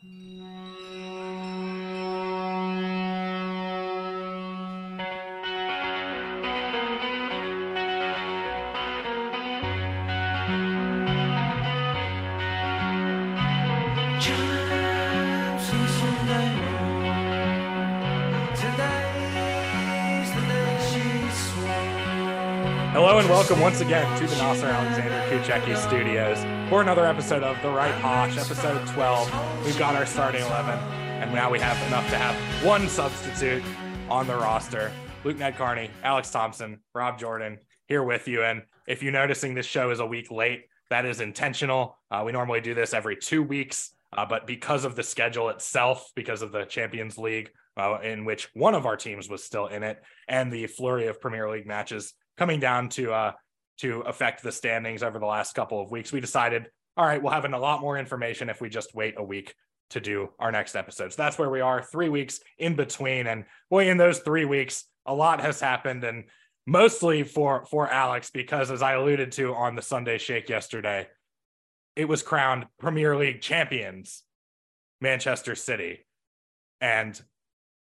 Hello welcome once again to the Nasser Alexander Kucheki Studios for another episode of The Right Haash, episode 12. We've got our starting 11, and now we have enough to have one substitute on the roster. Luke Ned Carney, Alex Thompson, Rob Jordan here with you. And if you're noticing this show is a week late, that is intentional. Uh, we normally do this every two weeks, uh, but because of the schedule itself, because of the Champions League, uh, in which one of our teams was still in it, and the flurry of Premier League matches coming down to uh, to affect the standings over the last couple of weeks, we decided, all right, we'll have a lot more information if we just wait a week to do our next episode. So that's where we are, three weeks in between, and boy, in those three weeks, a lot has happened, and mostly for for Alex because, as I alluded to on the Sunday Shake yesterday, it was crowned Premier League champions, Manchester City, and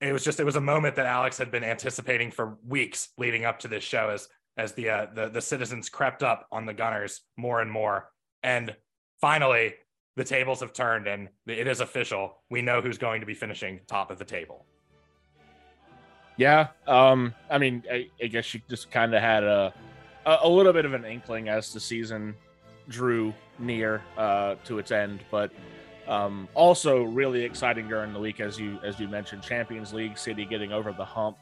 it was just it was a moment that Alex had been anticipating for weeks leading up to this show as as the uh, the the citizens crept up on the Gunners more and more, and finally the tables have turned and it is official. We know who's going to be finishing top of the table. Yeah, um, I mean, I, I guess you just kind of had a, a, a little bit of an inkling as the season drew near uh, to its end, but um, also, really exciting during the week, as you as you mentioned, Champions League, City getting over the hump.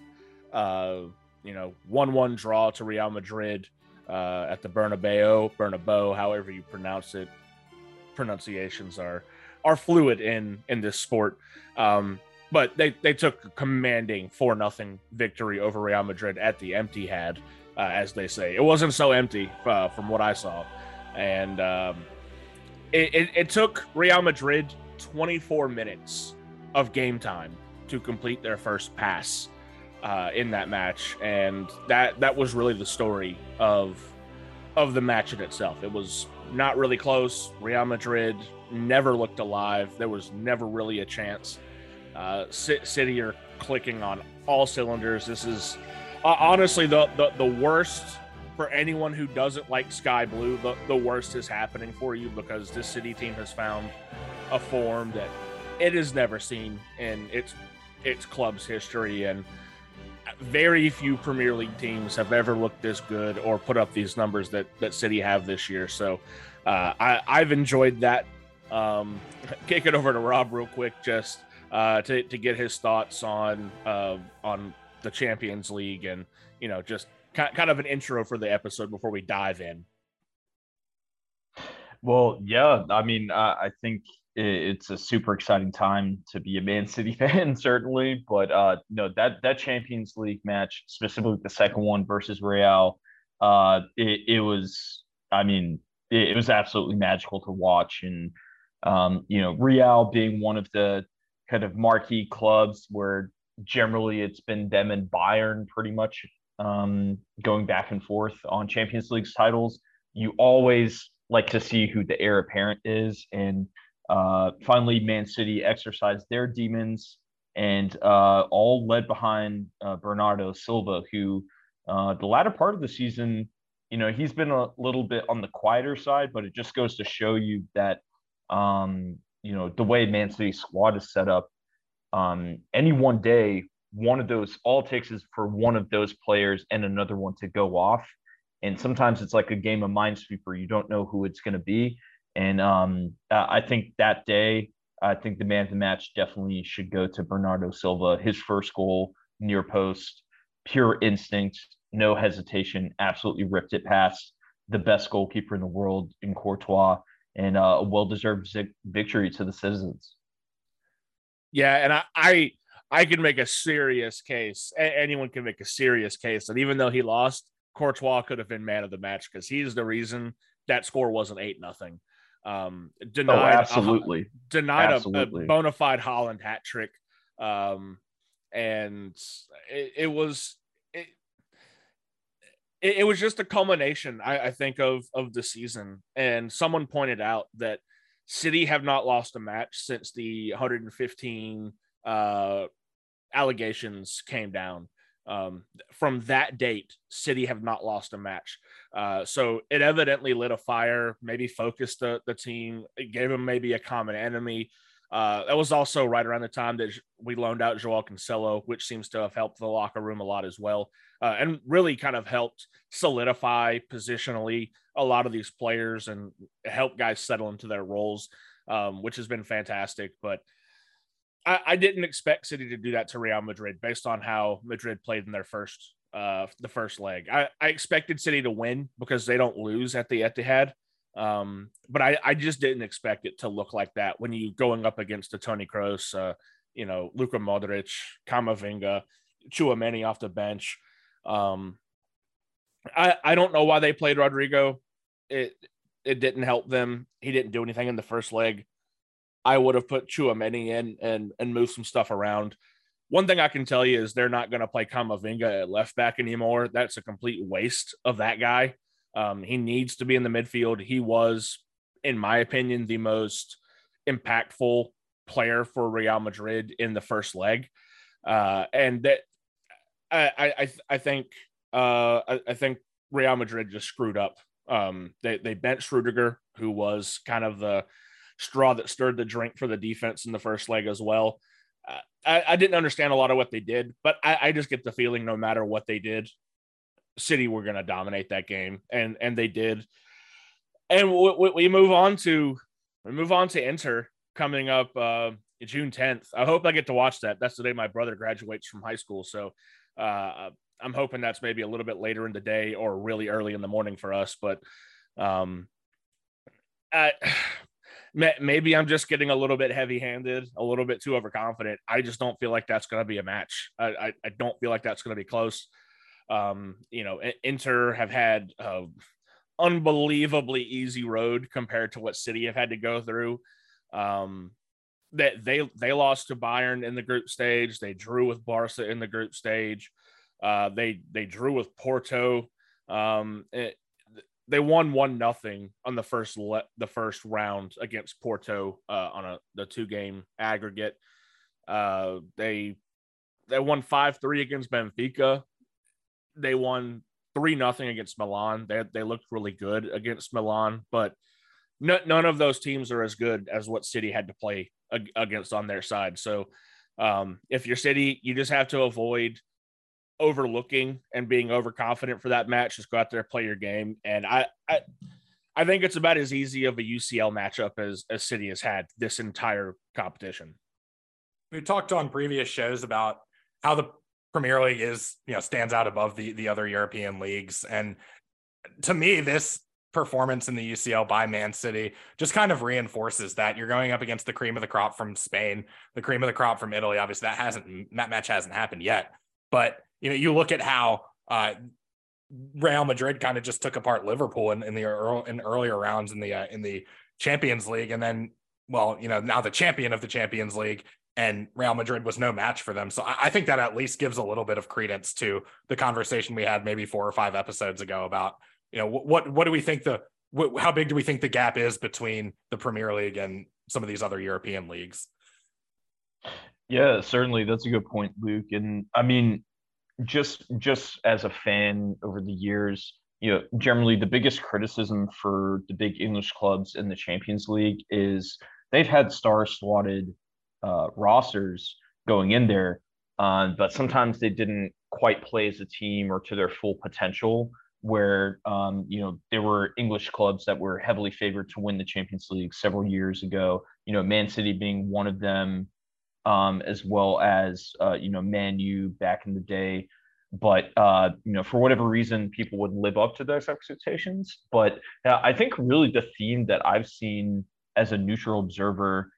Uh, you know, one-one draw to Real Madrid uh, at the Bernabeu, Bernabeu, however you pronounce it. Pronunciations are are fluid in in this sport. Um, but they, they took a commanding 4 nothing victory over Real Madrid at the empty had, uh, as they say. It wasn't so empty uh, from what I saw. And um, it, it, it took Real Madrid 24 minutes of game time to complete their first pass uh, in that match, and that that was really the story of of the match in itself. It was not really close. Real Madrid never looked alive. There was never really a chance. Uh, City are clicking on all cylinders. This is uh, honestly the, the the worst for anyone who doesn't like sky blue, the, the worst is happening for you because this city team has found a form that it has never seen in its its club's history and very few Premier League teams have ever looked this good or put up these numbers that that City have this year. So uh, I, I've enjoyed that. Um, kick it over to Rob real quick, just uh, to to get his thoughts on uh, on the Champions League and you know just kind of an intro for the episode before we dive in. Well, yeah, I mean, I think it's a super exciting time to be a Man City fan, certainly. But uh, no, that that Champions League match, specifically the second one versus Real, uh, it, it was, I mean, it, it, was absolutely magical to watch, and um, you know, Real being one of the kind of marquee clubs where generally it's been them and Bayern pretty much um, going back and forth on Champions League titles. You always like to see who the heir apparent is. And uh, finally, Man City exercised their demons and uh, all led behind uh, Bernardo Silva, who uh, the latter part of the season, you know, he's been a little bit on the quieter side, but it just goes to show you that, um, you know, the way Man City squad is set up, um, any one day one of those all it takes is for one of those players and another one to go off. And sometimes it's like a game of minesweeper you don't know who it's going to be. And um, i think that day i think the man of the match definitely should go to bernardo silva. His first goal near post pure instinct no hesitation absolutely ripped it past the best goalkeeper in the world in courtois and uh, a well-deserved victory to the citizens. Yeah and i, I I can make a serious case. Anyone can make a serious case that even though he lost, Courtois could have been man of the match because he's the reason that score wasn't eight nothing. Um, denied oh, absolutely a, denied absolutely. A, a bona fide Haaland hat trick, um, and it, it was it, it, was just a culmination, I, I think, of of the season. And someone pointed out that City have not lost a match since the 115 uh, allegations came down. Um, from that date, City have not lost a match. Uh, so it evidently lit a fire, maybe focused the, the team, it gave them maybe a common enemy. Uh, that was also right around the time that we loaned out Joao Cancelo, which seems to have helped the locker room a lot as well, uh, and really kind of helped solidify positionally a lot of these players and help guys settle into their roles, um, which has been fantastic. But I, I, didn't expect City to do that to Real Madrid based on how Madrid played in their first uh, the first leg. I, I expected City to win because they don't lose at the Etihad. Um, but I, I just didn't expect it to look like that when you going up against the Toni Kroos, uh, you know, Luka Modric, Camavinga, Tchouameni off the bench. Um, I, I don't know why they played Rodrygo. It it didn't help them. He didn't do anything in the first leg. I would have put Tchouameni in and and moved some stuff around. One thing I can tell you is they're not going to play Camavinga at left back anymore. That's a complete waste of that guy. Um, he needs to be in the midfield. He was, in my opinion, the most impactful player for Real Madrid in the first leg, uh, and that I I I think uh, I, I think Real Madrid just screwed up. Um, they they benched Rudiger, who was kind of the straw that stirred the drink for the defense in the first leg as well. Uh, I, I, didn't understand a lot of what they did, but I, I just get the feeling no matter what they did, City were going to dominate that game, and and they did. And we, we move on to we move on to Inter coming up uh, June 10th. I hope I get to watch that. That's the day my brother graduates from high school, so uh, I'm hoping that's maybe a little bit later in the day or really early in the morning for us. But um, I, maybe I'm just getting a little bit heavy handed, a little bit too overconfident. I just don't feel like that's going to be a match. I, I, I don't feel like that's going to be close. Um, you know, Inter have had a unbelievably easy road compared to what City have had to go through. Um, that they, they they lost to Bayern in the group stage. They drew with Barca in the group stage. Uh, they they drew with Porto. Um, they won one nothing on the first le- the first round against Porto uh, on a the two game aggregate. Uh, they they won five three against Benfica they won three nothing against Milan. They they looked really good against Milan, but none of those teams are as good as what City had to play ag- against on their side. So um, if you're City, you just have to avoid overlooking and being overconfident for that match. Just go out there, play your game, and I. I I think it's about as easy of a UCL matchup as, as City has had this entire competition. We talked on previous shows about how the Premier League is, you know, stands out above the the other European leagues. And to me, this performance in the UCL by Man City just kind of reinforces that you're going up against the cream of the crop from Spain, the cream of the crop from Italy. Obviously, that hasn't that match hasn't happened yet. But you know, you look at how uh, Real Madrid kind of just took apart Liverpool in, in the early, in earlier rounds in the uh, in the Champions League, and then well, you know, now the champion of the Champions League and Real Madrid was no match for them. So I, think that at least gives a little bit of credence to the conversation we had maybe four or five episodes ago about you know what what do we think the how big do we think the gap is between the Premier League and some of these other European leagues? Yeah, certainly that's a good point, Luke. And I mean, just just as a fan over the years, you know, generally the biggest criticism for the big English clubs in the Champions League is they've had star-slotted uh, rosters going in there, uh, but sometimes they didn't quite play as a team or to their full potential. Where um, you know there were English clubs that were heavily favored to win the Champions League several years ago. You know, Man City being one of them, um, as well as uh, you know Man U back in the day but uh, you know, for whatever reason, people would live up to those expectations. But uh, I think really the theme that I've seen as a neutral observer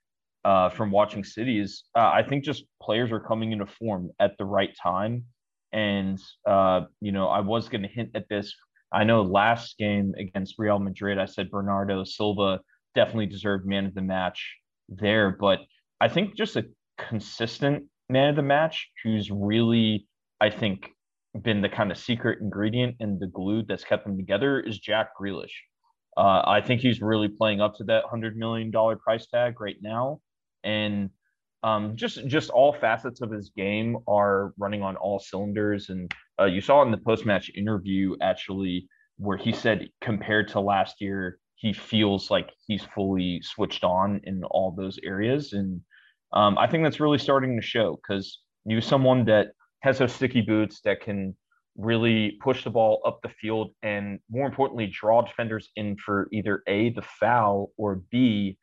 uh, from watching cities. Uh, I think just players are coming into form at the right time. And, uh, you know, I was going to hint at this. I know last game against Real Madrid, I said Bernardo Silva definitely deserved man of the match there. But I think just a consistent man of the match who's really, I think, been the kind of secret ingredient and the glue that's kept them together is Jack Grealish. Uh, I think he's really playing up to that hundred million dollar price tag right now, and um, just just all facets of his game are running on all cylinders. And uh, you saw in the post match interview actually where he said compared to last year, he feels like he's fully switched on in all those areas, and um, I think that's really starting to show because you someone that has those sticky boots that can really push the ball up the field and more importantly draw defenders in for either a the foul or b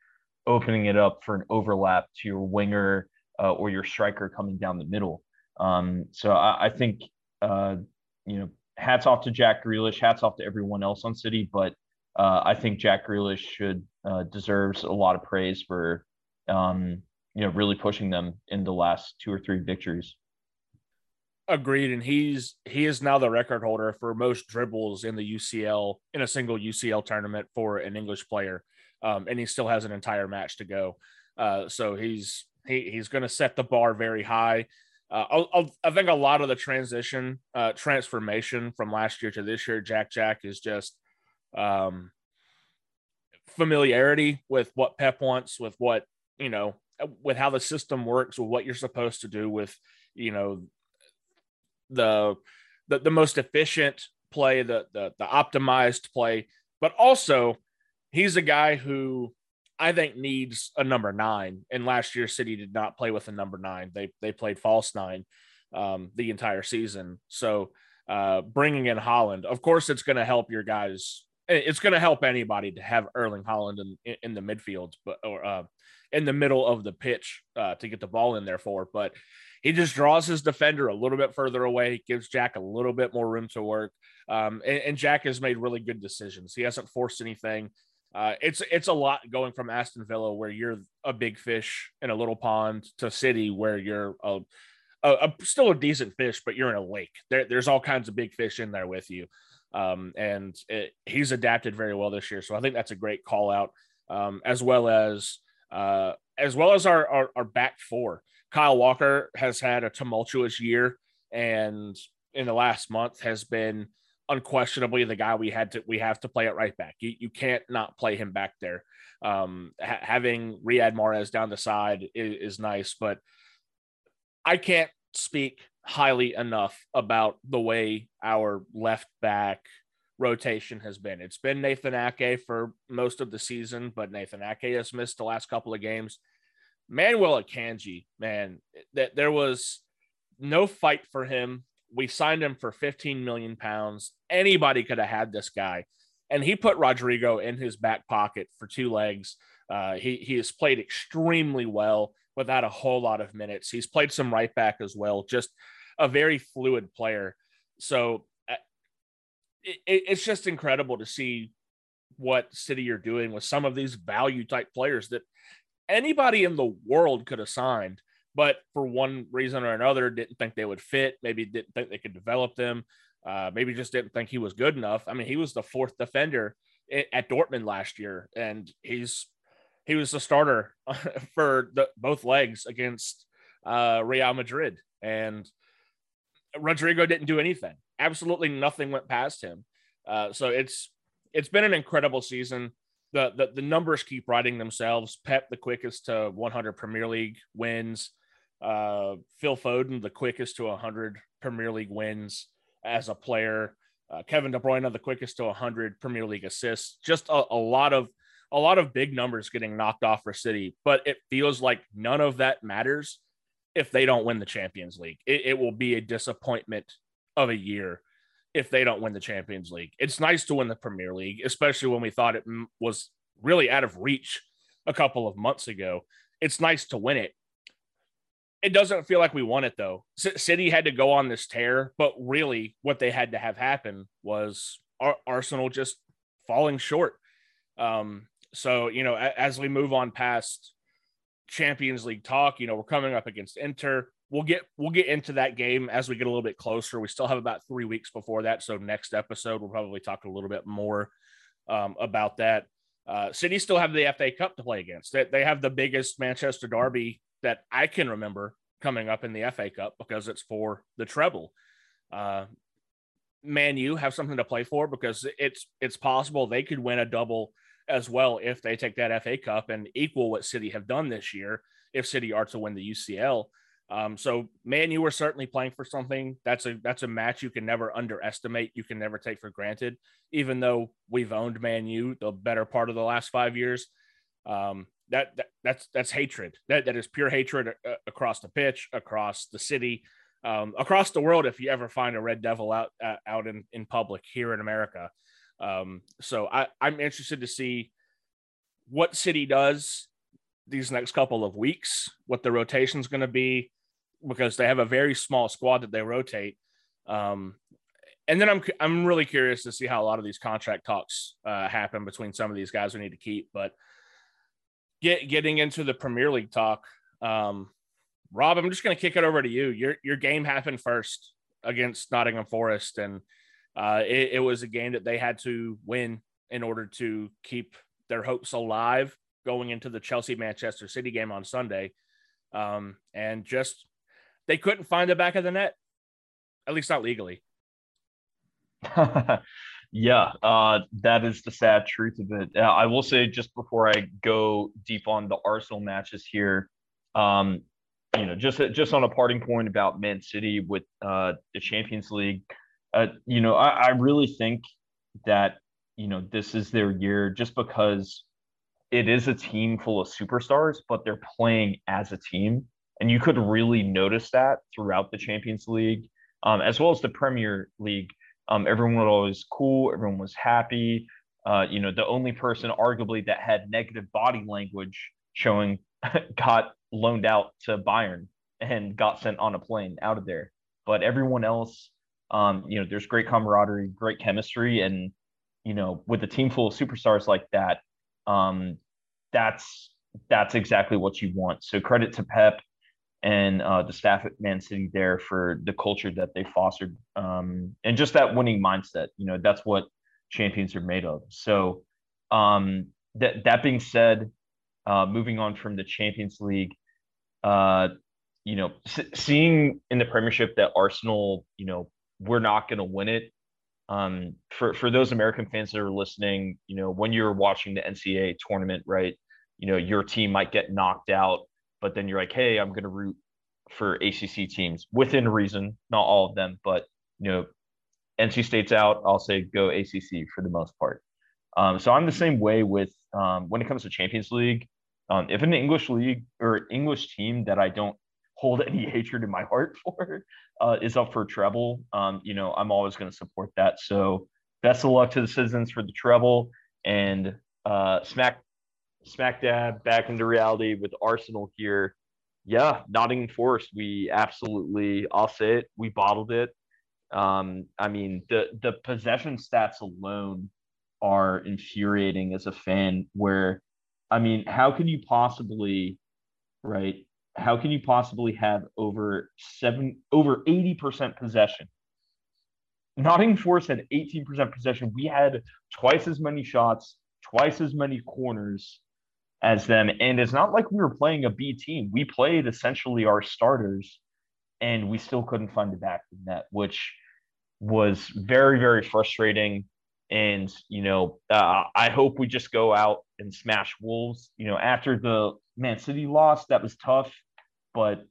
opening it up for an overlap to your winger uh, or your striker coming down the middle. Um, so I, I think uh, you know hats off to jack Grealish, hats off to everyone else on city but uh, i think jack Grealish should uh, deserves a lot of praise for um, you know really pushing them in the last two or three victories Agreed, and he's he is now the record holder for most dribbles in the UCL in a single UCL tournament for an English player, um, and he still has an entire match to go. Uh, so he's he, he's going to set the bar very high. Uh, I'll, I'll, i think a lot of the transition uh, transformation from last year to this year, Jack Jack is just um, familiarity with what Pep wants, with what you know, with how the system works, with what you're supposed to do, with you know the the, the most efficient play, the, the the optimized play, but also he's a guy who I think needs a number nine. And last year, City did not play with a number nine; they they played false nine um, the entire season. So uh, bringing in Haaland, of course, it's going to help your guys. It's going to help anybody to have Erling Haaland in, in the midfield, but or uh, in the middle of the pitch uh, to get the ball in there for. But he just draws his defender a little bit further away, gives Jack a little bit more room to work. Um, and, and, Jack has made really good decisions. He hasn't forced anything. Uh, it's it's a lot going from Aston Villa, where you're a big fish in a little pond, to City, where you're a, a, a still a decent fish, but you're in a lake. There, there's all kinds of big fish in there with you. Um, and it, he's adapted very well this year. So I think that's a great call out, um, as well as uh, as well as our, our, our back four. Kyle Walker has had a tumultuous year, and in the last month has been unquestionably the guy we had to we have to play it right back. You, you can't not play him back there. Um, ha- having Riyad Mahrez down the side is, is nice, but I can't speak highly enough about the way our left back rotation has been. It's been Nathan Ake for most of the season, but Nathan Ake has missed the last couple of games. Manuel Akanji, man, that there was no fight for him. We signed him for 15 million pounds. Anybody could have had this guy. And he put Rodrygo in his back pocket for two legs. Uh, he, he has played extremely well without a whole lot of minutes. He's played some right back as well, just a very fluid player. So it, it's just incredible to see what City you're doing with some of these value type players that anybody in the world could have signed, but for one reason or another, didn't think they would fit. Maybe didn't think they could develop them. Uh, maybe just didn't think he was good enough. I mean, he was the fourth defender at Dortmund last year, and he's he was the starter for the, both legs against uh, Real Madrid, and Rodrygo didn't do anything. Absolutely nothing went past him. Uh, so it's it's been an incredible season the, the the numbers keep writing themselves. Pep the quickest to 100 Premier League wins. Uh, Phil Foden the quickest to 100 Premier League wins as a player. Uh, Kevin De Bruyne the quickest to 100 Premier League assists. Just a, a lot of a lot of big numbers getting knocked off for City, but it feels like none of that matters if they don't win the Champions League. It, it will be a disappointment of a year if they don't win the Champions League. It's nice to win the Premier League, especially when we thought it was really out of reach a couple of months ago. It's nice to win it. It doesn't feel like we won it though. City had to go on this tear, but really what they had to have happen was Ar- Arsenal just falling short. Um, so, you know, as we move on past Champions League talk, you know, we're coming up against Inter we'll get we'll get into that game as we get a little bit closer. We still have about three weeks before that, so next episode we'll probably talk a little bit more um, about that. Uh, City still have the FA Cup to play against. They, they have the biggest Manchester derby that I can remember coming up in the FA Cup because it's for the treble. Uh, Man U have something to play for because it's it's possible they could win a double as well if they take that FA Cup and equal what City have done this year. If City are to win the UCL, um, so Man U are certainly playing for something. That's a that's a match you can never underestimate. You can never take for granted. Even though we've owned Man U the better part of the last five years, um, that, that that's that's hatred. That that is pure hatred uh, across the pitch, across the city, um, across the world. If you ever find a Red Devil out uh, out in in public here in America, um, so I I'm interested to see what City does these next couple of weeks, what the rotation is going to be, because they have a very small squad that they rotate. Um, and then I'm I'm really curious to see how a lot of these contract talks uh, happen between some of these guys we need to keep. But get getting into the Premier League talk, um, Rob, I'm just going to kick it over to you. Your your game happened first against Nottingham Forest, and uh, it, it was a game that they had to win in order to keep their hopes alive going into the Chelsea Manchester City game on Sunday. Um, and just they couldn't find the back of the net, at least not legally. Yeah, uh, that is the sad truth of it. Uh, I will say just before I go deep on the Arsenal matches here, um, you know, just just on a parting point about Man City with uh, the Champions League, uh, you know, I, I really think that you know this is their year just because it is a team full of superstars, but they're playing as a team, and you could really notice that throughout the Champions League, um, as well as the Premier League um, everyone was always cool. Everyone was happy. Uh, you know, the only person arguably that had negative body language showing got loaned out to Bayern and got sent on a plane out of there. But everyone else, um, you know, there's great camaraderie, great chemistry, and you know, with a team full of superstars like that, um, that's that's exactly what you want. So credit to Pep and uh, the staff at Man City there for the culture that they fostered um, and just that winning mindset. You know, that's what champions are made of. So, um, that that being said, uh, moving on from the Champions League, uh, you know, seeing in the Premiership that Arsenal, you know, we're not going to win it. Um, for for those American fans that are listening, you know, when you're watching the NCAA tournament, right, you know, your team might get knocked out but then you're like, hey, I'm going to root for ACC teams within reason, not all of them, but you know, NC State's out. I'll say go ACC for the most part. Um, so I'm the same way with um, when it comes to Champions League. Um, if an English league or English team that I don't hold any hatred in my heart for uh, is up for treble, um, you know, I'm always going to support that. So best of luck to the citizens for the treble and uh, smack smack dab back into reality with Arsenal here. Yeah, Nottingham Forest, we absolutely, I'll say it, we bottled it. Um, I mean, the the possession stats alone are infuriating as a fan. Where, I mean, how can you possibly, right? How can you possibly have over seven, over eighty percent possession? Nottingham Forest had eighteen percent possession. We had twice as many shots, twice as many corners, as them. And it's not like we were playing a B team. We played essentially our starters and we still couldn't find the back of the net, which was very, very frustrating. And, you know, uh, I hope we just go out and smash Wolves. You know, after the Man City loss, that was tough. But,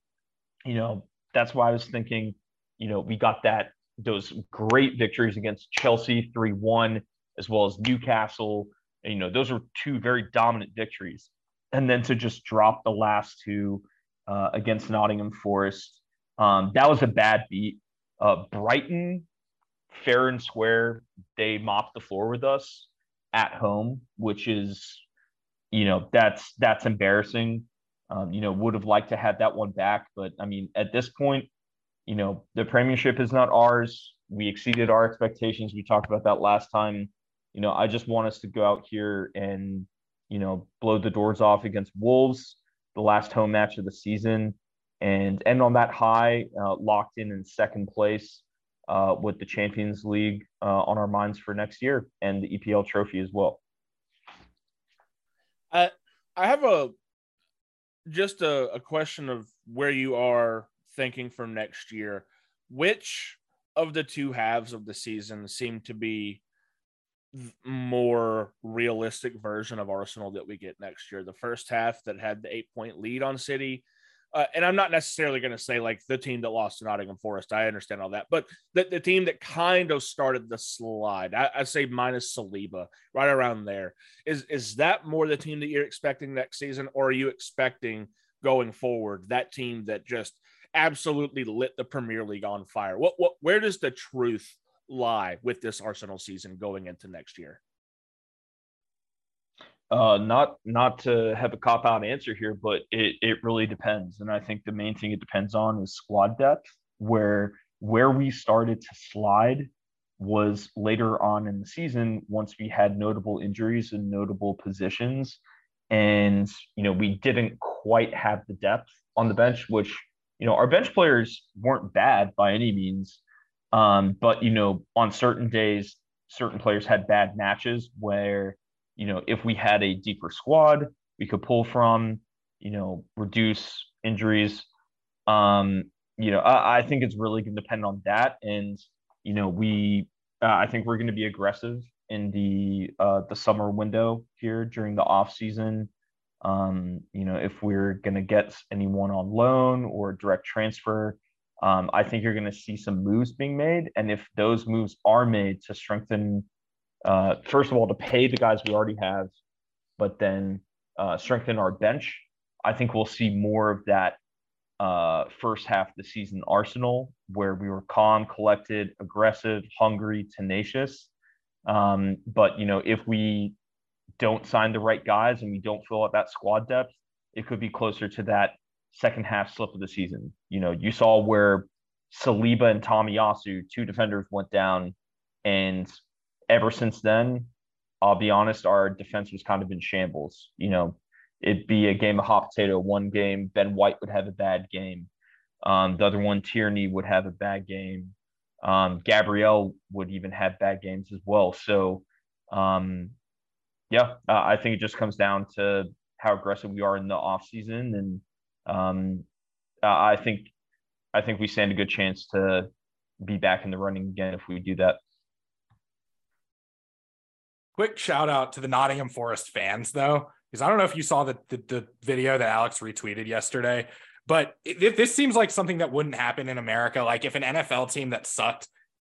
you know, that's why I was thinking, you know, we got that, those great victories against Chelsea 3 1, as well as Newcastle and, you know, those are two very dominant victories. And then to just drop the last two uh, against Nottingham Forest, um, that was a bad beat. Uh, Brighton, fair and square, they mopped the floor with us at home, which is, you know, that's that's embarrassing. Um, you know, would have liked to have that one back, but I mean, at this point, you know, the Premiership is not ours. We exceeded our expectations. We talked about that last time you know, I just want us to go out here and, you know, blow the doors off against Wolves, the last home match of the season, and end on that high, uh, locked in in second place uh, with the Champions League uh, on our minds for next year and the EPL trophy as well. I I have a just a, a question of where you are thinking for next year. Which of the two halves of the season seem to be more realistic version of Arsenal that we get next year. The first half that had the eight point lead on City. Uh, and I'm not necessarily going to say like the team that lost to Nottingham Forest. I understand all that, but the, the team that kind of started the slide, I, I say minus Saliba, right around there. Is is that more the team that you're expecting next season, or are you expecting going forward that team that just absolutely lit the Premier League on fire? What what where does the truth lie with this Arsenal season going into next year? Uh, not not to have a cop out answer here, but it it really depends, and I think the main thing it depends on is squad depth. Where where we started to slide was later on in the season once we had notable injuries and notable positions, and you know we didn't quite have the depth on the bench, which you know our bench players weren't bad by any means, um, but you know, on certain days, certain players had bad matches where, you know, if we had a deeper squad, we could pull from, you know, reduce injuries. Um, you know, I, I think it's really going to depend on that. And, you know, we, uh, I think we're going to be aggressive in the uh, the summer window here during the off season. Um, you know, if we're going to get anyone on loan or direct transfer, um, I think you're going to see some moves being made. And if those moves are made to strengthen, uh, first of all, to pay the guys we already have, but then uh, strengthen our bench, I think we'll see more of that uh, first half of the season Arsenal, where we were calm, collected, aggressive, hungry, tenacious. Um, but you know, if we don't sign the right guys and we don't fill out that squad depth, it could be closer to that second half slip of the season. You know, you saw where Saliba and Tomiyasu, two defenders, went down, and ever since then, I'll be honest, our defense was kind of in shambles. You know, it'd be a game of hot potato. One game, Ben White would have a bad game. Um, the other one, Tierney would have a bad game. Um, Gabriel would even have bad games as well. So, um, yeah, uh, I think it just comes down to how aggressive we are in the off season and um, I think I think we stand a good chance to be back in the running again if we do that. Quick shout out to the Nottingham Forest fans, though, because I don't know if you saw the, the, the video that Alex retweeted yesterday, but this seems like something that wouldn't happen in America. Like if an NFL team that sucked,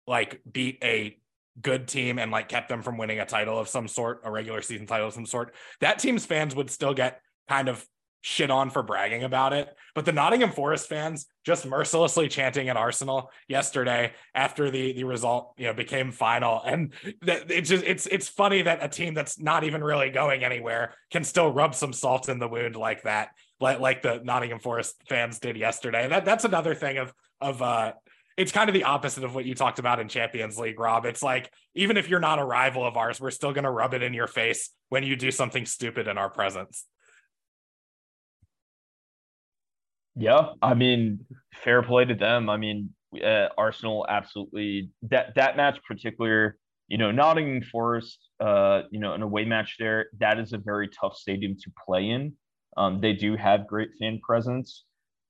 like beat a good team and like kept them from winning a title of some sort, a regular season title of some sort, that team's fans would still get kind of shit on for bragging about it. But the Nottingham Forest fans just mercilessly chanting at Arsenal yesterday after the the result, you know, became final. And that it's just it's it's funny that a team that's not even really going anywhere can still rub some salt in the wound like that, like like the Nottingham Forest fans did yesterday. That that's another thing of of uh it's kind of the opposite of what you talked about in Champions League, Rob. It's like even if you're not a rival of ours, we're still going to rub it in your face when you do something stupid in our presence. Yeah, I mean, fair play to them. I mean, uh, Arsenal absolutely that that match particular, you know, Nottingham Forest, uh, you know, an away match there. That is a very tough stadium to play in. Um, they do have great fan presence,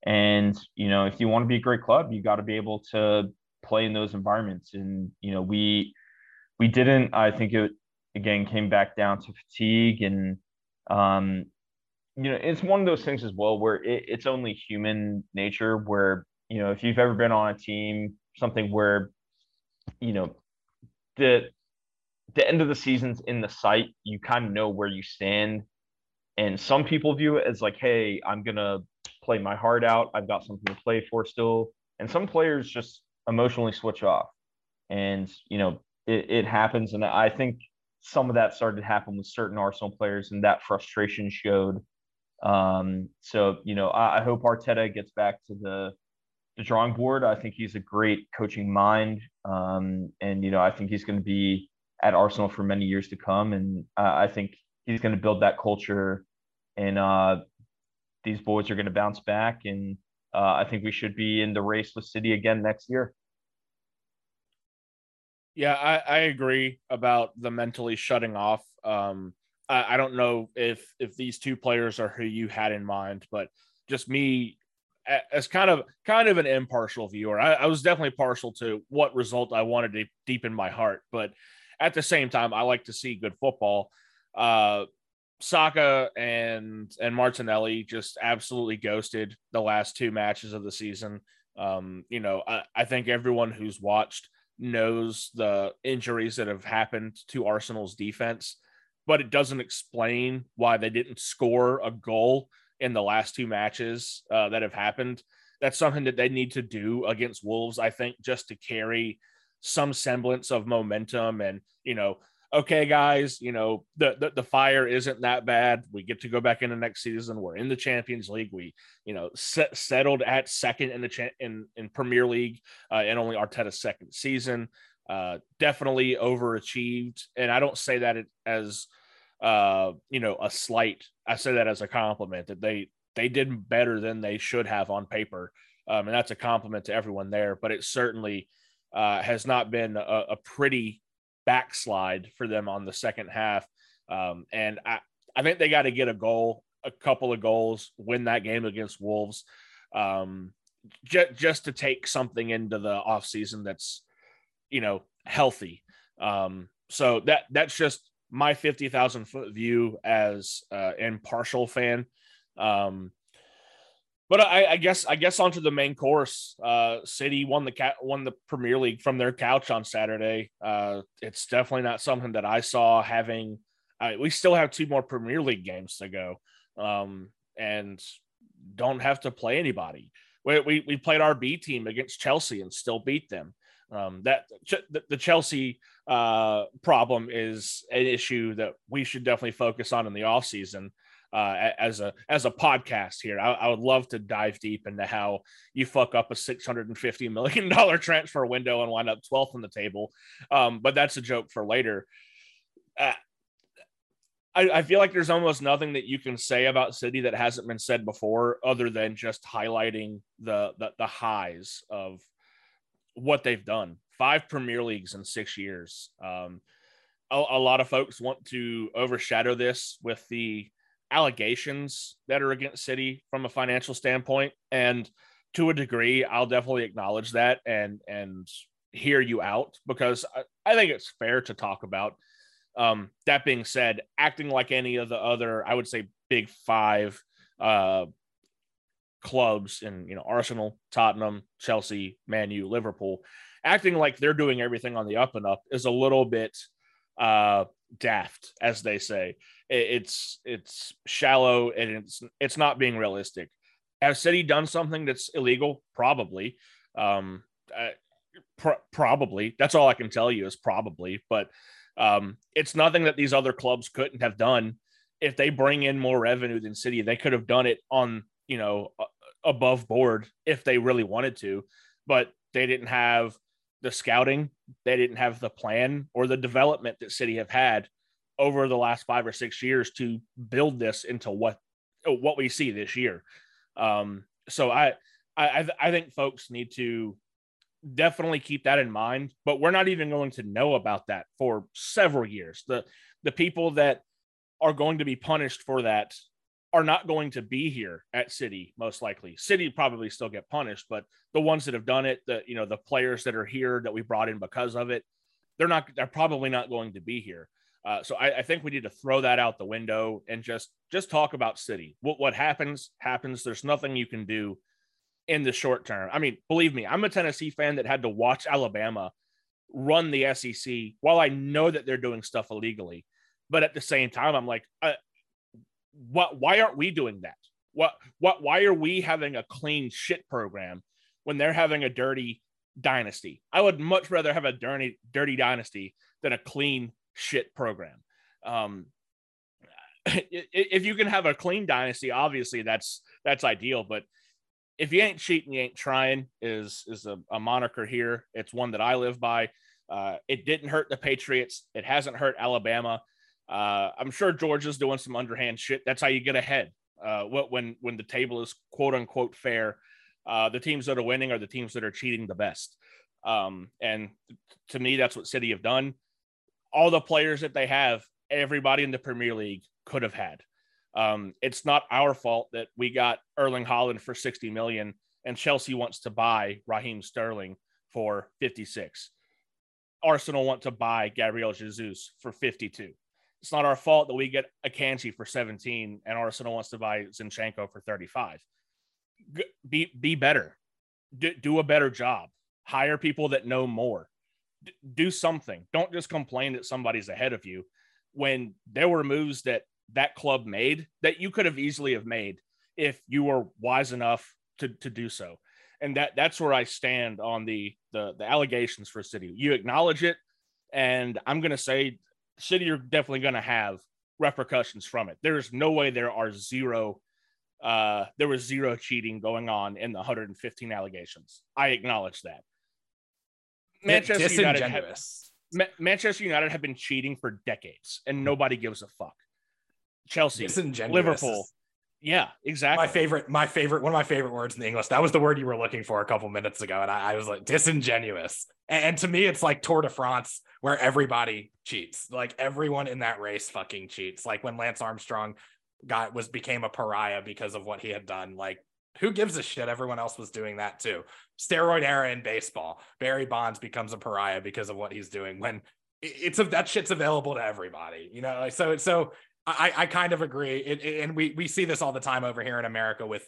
and you know, if you want to be a great club, you got to be able to play in those environments. And you know, we we didn't. I think it again came back down to fatigue and um, you know, it's one of those things as well where it, it's only human nature where, you know, if you've ever been on a team, something where, you know, the the end of the season's in the sight, you kind of know where you stand. And some people view it as like, hey, I'm gonna play my heart out. I've got something to play for still. And some players just emotionally switch off. And, you know, it, it happens. And I think some of that started to happen with certain Arsenal players, and that frustration showed um, so you know, I, I, hope Arteta gets back to the the drawing board. I think he's a great coaching mind, um, and you know, I think he's going to be at Arsenal for many years to come, and uh, I think he's going to build that culture, and uh, these boys are going to bounce back, and uh, I think we should be in the race with City again next year. Yeah, I, I agree about the mentally shutting off. Um, I, I don't know if if these two players are who you had in mind, but just me as kind of kind of an impartial viewer, I, I was definitely partial to what result I wanted to deep in my heart, but at the same time, I like to see good football. Uh, Saka and and Martinelli just absolutely ghosted the last two matches of the season. Um, you know, I, I think everyone who's watched knows the injuries that have happened to Arsenal's defense, but it doesn't explain why they didn't score a goal in the last two matches uh, that have happened. That's something that they need to do against Wolves, I think, just to carry some semblance of momentum and, you know, okay, guys, you know, the, the, the fire isn't that bad. We get to go back into next season. We're in the Champions League. We, you know, set, settled at second in the cha- in in Premier League uh, and only Arteta's second season. Uh, definitely overachieved, and I don't say that as uh, you know a slight. I say that as a compliment that they they did better than they should have on paper, um, and that's a compliment to everyone there. But it certainly uh, has not been a, a pretty backslide for them on the second half. Um, and I, I think they got to get a goal, a couple of goals, win that game against Wolves, um, j- just to take something into the offseason that's, you know, healthy. Um, so that that's just my 50,000 foot view as uh, impartial fan. Um, but I, I, guess I guess onto the main course. Uh, City won the cat won the Premier League from their couch on Saturday. Uh, it's definitely not something that I saw having. We still have two more Premier League games to go, um, and don't have to play anybody. We, we, we played our B team against Chelsea and still beat them. Um, that the, Chelsea uh, problem is an issue that we should definitely focus on in the off season uh, as a as a podcast here. I, I, would love to dive deep into how you fuck up a six hundred and fifty million dollar transfer window and wind up twelfth on the table. Um, but that's a joke for later. Uh, I, I feel like there's almost nothing that you can say about City that hasn't been said before, other than just highlighting the the, the highs of what they've done. Five Premier Leagues in six years. Um, a, a lot of folks want to overshadow this with the allegations that are against City from a financial standpoint, and to a degree, I'll definitely acknowledge that and and hear you out because I, I think it's fair to talk about. Um, that being said, acting like any of the other, I would say, big five uh, clubs in you know Arsenal, Tottenham, Chelsea, Man U, Liverpool, acting like they're doing everything on the up and up is a little bit uh, daft, as they say. It's it's shallow and it's it's not being realistic. Has City done something that's illegal? Probably. Um, uh, pr- probably. That's all I can tell you is probably. But um, it's nothing that these other clubs couldn't have done. If they bring in more revenue than City, they could have done it on you know above board if they really wanted to, but they didn't have the scouting, they didn't have the plan or the development that City have had over the last five or six years to build this into what what we see this year. Um, so I, I I think folks need to definitely keep that in mind. But we're not even going to know about that for several years. The the people that are going to be punished for that are not going to be here at City, most likely. City probably still get punished, but the ones that have done it, the you know, the players that are here that we brought in because of it, they're not they're probably not going to be here. Uh, so I, I, think we need to throw that out the window and just just talk about City. What what happens happens. There's nothing you can do in the short term. I mean, believe me, I'm a Tennessee fan that had to watch Alabama run the SEC while I know that they're doing stuff illegally. But at the same time, I'm like, what? Why aren't we doing that? What? What? Why are we having a clean shit program when they're having a dirty dynasty? I would much rather have a dirty dirty dynasty than a clean shit program. Um, if you can have a clean dynasty, obviously that's that's ideal. But if you ain't cheating, you ain't trying is is a, a moniker here. It's one that I live by. Uh, it didn't hurt the Patriots. It hasn't hurt Alabama. Uh, I'm sure Georgia's doing some underhand shit. That's how you get ahead. Uh, when when the table is quote unquote fair, uh, the teams that are winning are the teams that are cheating the best. Um, and to me, that's what City have done all the players that they have, everybody in the Premier League could have had. Um, it's not our fault that we got Erling Haaland for 60 million and Chelsea wants to buy Raheem Sterling for 56. Arsenal want to buy Gabriel Jesus for 52. It's not our fault that we get Akanji for 17 and Arsenal wants to buy Zinchenko for 35. Be be better. Do, do a better job. Hire people that know more. D- do something. Don't just complain that somebody's ahead of you when there were moves that that club made that you could have easily have made if you were wise enough to to do so. And that that's where I stand on the the, the allegations for City. You acknowledge it, and I'm going to say City are definitely going to have repercussions from it. There's no way there are zero. Uh, there was zero cheating going on in the 115 allegations. I acknowledge that. Manchester United, have, Ma- Manchester United have been cheating for decades, and nobody gives a fuck. Chelsea, Liverpool, yeah, exactly. My favorite, my favorite, one of my favorite words in the English. That was the word you were looking for a couple minutes ago, and I, I was like disingenuous. And, to me, it's like Tour de France, where everybody cheats. Like everyone in that race fucking cheats. Like when Lance Armstrong got was became a pariah because of what he had done. Like who gives a shit? Everyone else was doing that too. Steroid era in baseball. Barry Bonds becomes a pariah because of what he's doing. When it's a, that shit's available to everybody, you know. So so I, I kind of agree. It, it, and we, we see this all the time over here in America with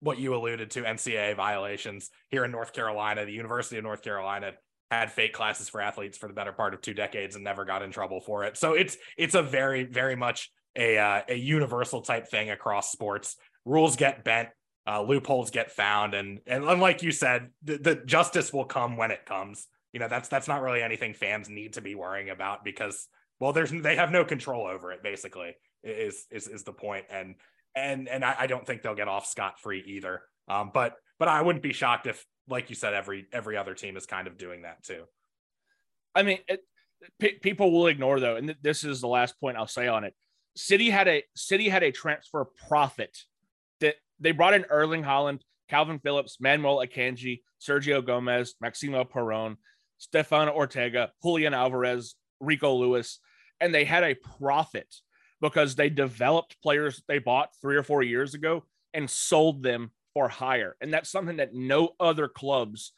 what you alluded to NCAA violations here in North Carolina. The University of North Carolina had fake classes for athletes for the better part of two decades and never got in trouble for it. So it's it's a very very much a uh, a universal type thing across sports. Rules get bent, uh, loopholes get found, and and like you said, the, the justice will come when it comes. You know that's that's not really anything fans need to be worrying about because well there's they have no control over it basically is is is the point and and and I, I don't think they'll get off scot free either um but but I wouldn't be shocked if like you said every every other team is kind of doing that too. I mean it, p- people will ignore though and th- this is the last point I'll say on it. City had a City had a transfer profit that they brought in Erling Haaland, Kalvin Phillips Manuel Akanji Sergio Gomez Maximo Perrone Stefano Ortega Julian Alvarez Rico Lewis and they had a profit because they developed players they bought three or four years ago and sold them for higher. And that's something that no other clubs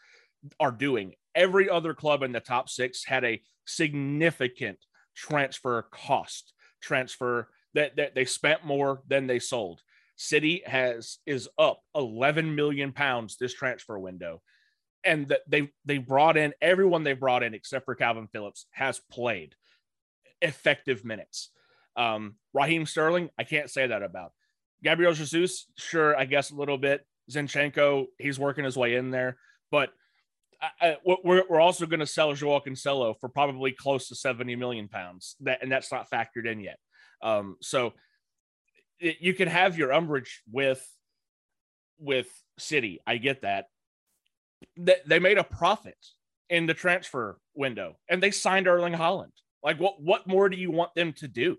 are doing. Every other club in the top six had a significant transfer cost transfer that, that they spent more than they sold. City has is up 11 million pounds this transfer window. And that they they brought in everyone they brought in except for Kalvin Phillips has played effective minutes. Um, Raheem Sterling, I can't say that about. Gabriel Jesus, sure, I guess a little bit. Zinchenko, he's working his way in there, but I, we're, we're also going to sell Joao Cancelo for probably close to 70 million pounds, that, and that's not factored in yet. Um, so it, you can have your umbrage with with City. I get that. They, they made a profit in the transfer window, and they signed Erling Haaland. Like, what what more do you want them to do?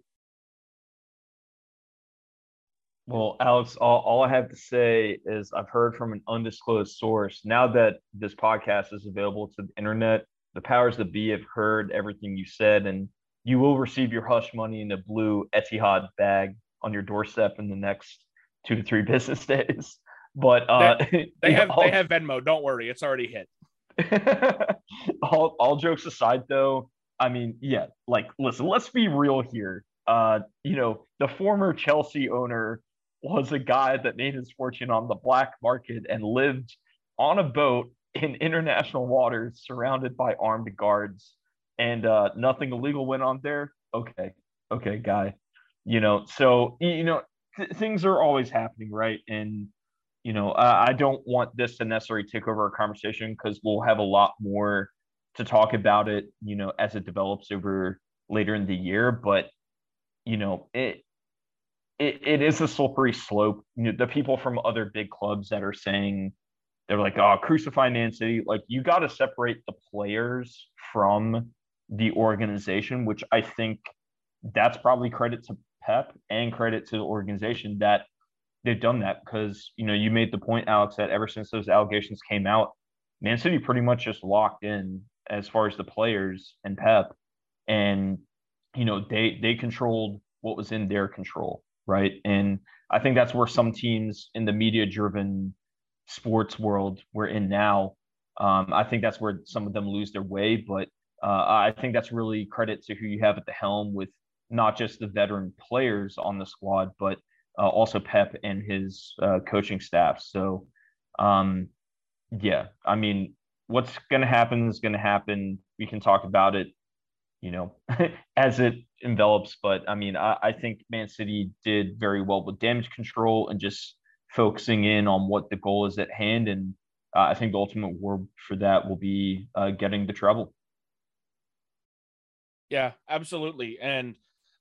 Well, Alex, all, all I have to say is I've heard from an undisclosed source. Now that this podcast is available to the internet, the powers that be have heard everything you said, and you will receive your hush money in a blue Etihad bag on your doorstep in the next two to three business days. But uh, they, they have all, they have Venmo. Don't worry, it's already hit. all, all jokes aside, though, I mean, yeah, like listen, let's be real here. Uh, you know, the former Chelsea owner was a guy that made his fortune on the black market and lived on a boat in international waters surrounded by armed guards. And uh, nothing illegal went on there. Okay. Okay guy. You know so you know th- things are always happening right? And you know i don't want this to necessarily take over our conversation because we'll have a lot more to talk about it you know as it develops over later in the year. But you know it it, it is a slippery slope. You know, the people from other big clubs that are saying they're like, oh, crucify Man City. Like, you got to separate the players from the organization, which I think that's probably credit to Pep and credit to the organization that they've done that because, you know, you made the point, Alex, that ever since those allegations came out, Man City pretty much just locked in as far as the players and Pep. And, you know, they they controlled what was in their control right? And I think that's where some teams in the media driven sports world we're in now, um, I think that's where some of them lose their way. But uh, I think that's really credit to who you have at the helm with not just the veteran players on the squad, but uh, also Pep and his uh, coaching staff. So, um, yeah, I mean, what's going to happen is going to happen. We can talk about it, you know, as it envelops. But I mean, I, I, think Man City did very well with damage control and just focusing in on what the goal is at hand. And uh, I think the ultimate word for that will be uh, getting the treble. Yeah, absolutely. And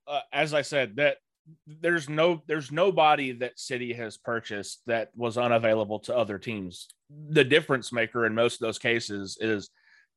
uh, as I said, that there's no there's nobody that City has purchased that was unavailable to other teams. The difference maker in most of those cases is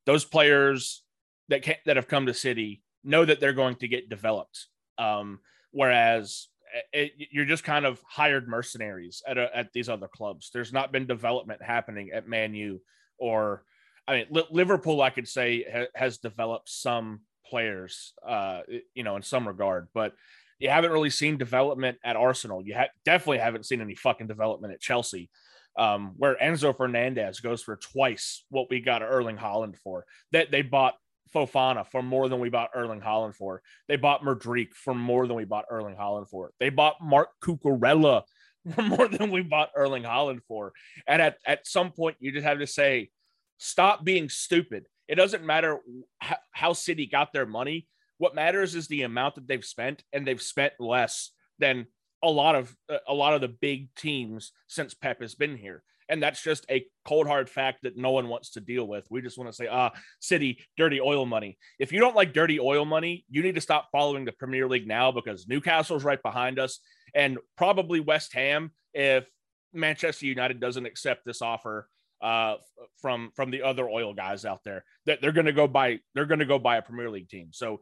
those players that can, that have come to City know that they're going to get developed. Um, whereas it, you're just kind of hired mercenaries at a, at these other clubs. There's not been development happening at Man U or I mean Liverpool. I could say ha, has developed some players, uh, you know, in some regard, but you haven't really seen development at Arsenal. You ha- definitely haven't seen any fucking development at Chelsea, um, where Enzo Fernandez goes for twice what we got Erling Haaland for. That they, they bought Fofana for more than we bought Erling Haaland for. They bought Mudryk for more than we bought Erling Haaland for. They bought Marc Cucurella for more than we bought Erling Haaland for. And at, at some point, you just have to say, stop being stupid. It doesn't matter how, how City got their money. What matters is the amount that they've spent, and they've spent less than a lot of uh, a lot of the big teams since Pep has been here. And that's just a cold hard fact that no one wants to deal with. We just want to say, ah, City, dirty oil money. If you don't like dirty oil money, you need to stop following the Premier League now because Newcastle's right behind us and probably West Ham if Manchester United doesn't accept this offer uh, from from the other oil guys out there that they're going to go buy they're going to go buy a Premier League team. So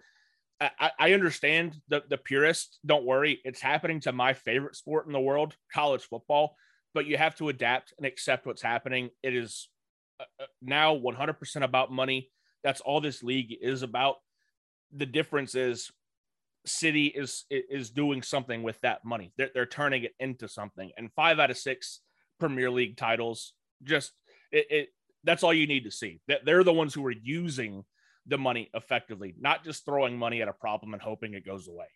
I, I understand the, the purists. Don't worry. It's happening to my favorite sport in the world, college football, but you have to adapt and accept what's happening. It is uh, uh now 100% about money. That's all this league is about. The difference is City is is doing something with that money. They're, they're turning it into something. And five out of six Premier League titles, just it, it that's all you need to see. That they're the ones who are using the money effectively, not just throwing money at a problem and hoping it goes away.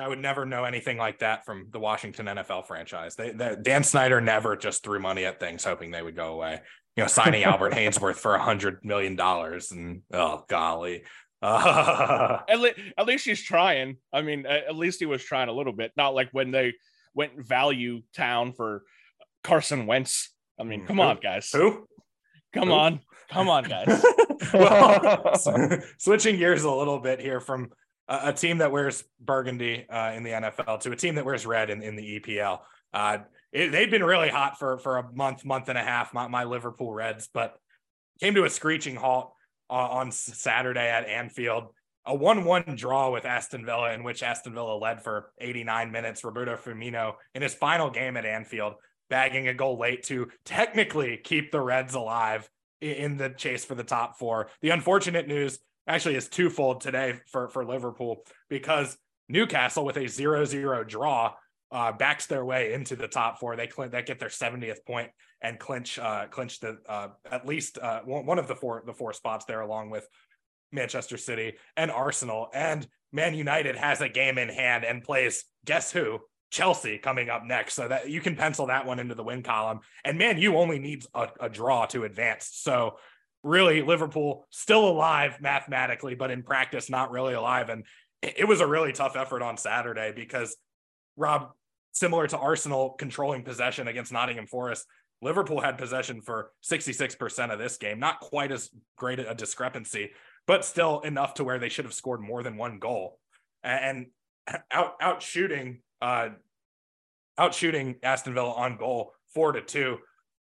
I would never know anything like that from the Washington NFL franchise. They, they, Dan Snyder never just threw money at things hoping they would go away. You know, signing Albert Haynesworth for a hundred million dollars, and oh golly, uh, at, le- at least he's trying. I mean, at least he was trying a little bit. Not like when they went value town for Carson Wentz. I mean, come Who? on, guys. Who? Come Who? on, come on, guys. well, switching gears a little bit here from a, team that wears burgundy uh, in the NFL to a team that wears red in, in the EPL. Uh, it, they've been really hot for for a month, month and a half. My, my Liverpool Reds, but came to a screeching halt on, on Saturday at Anfield. A one-one draw with Aston Villa, in which Aston Villa led for 89 minutes. Roberto Firmino in his final game at Anfield, bagging a goal late to technically keep the Reds alive in the chase for the top four. The unfortunate news actually is twofold today for, for Liverpool because Newcastle with a 0-0 draw uh, backs their way into the top four. They cl- they get their 70th point and clinch uh, clinch the uh, at least uh, one of the four the four spots there, along with Manchester City and Arsenal. And Man United has a game in hand and plays guess who Chelsea coming up next. So that you can pencil that one into the win column. And man, you only needs a, a draw to advance. So really, Liverpool still alive mathematically, but in practice, not really alive. And it was a really tough effort on Saturday because Rob, similar to Arsenal controlling possession against Nottingham Forest, Liverpool had possession for 66% of this game. Not quite as great a discrepancy, but still enough to where they should have scored more than one goal. And out out shooting uh, out shooting Aston Villa on goal, four to two.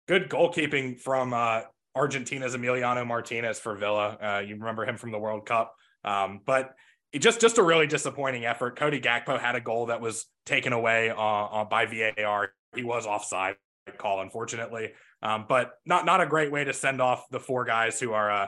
Good goalkeeping from uh, Argentina's Emiliano Martinez for Villa. Uh, you remember him from the World Cup, um, but it just just a really disappointing effort. Cody Gakpo had a goal that was taken away uh, uh, by VAR. He was offside call, unfortunately, um, but not not a great way to send off the four guys who are uh,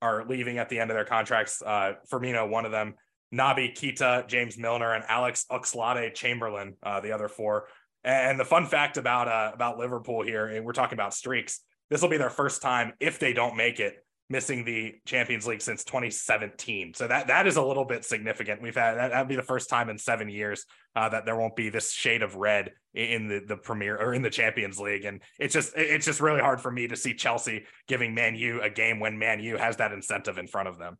are leaving at the end of their contracts. Uh, Firmino, one of them, Naby Keita, James Milner, and Alex Oxlade Chamberlain, uh, the other four. And the fun fact about uh, about Liverpool here, and we're talking about streaks. This will be their first time if they don't make it missing the Champions League since 2017. So that that is a little bit significant. We've had that would be the first time in seven years uh, that there won't be this shade of red in the the Premier or in the Champions League, and it's just it's just really hard for me to see Chelsea giving Man U a game when Man U has that incentive in front of them.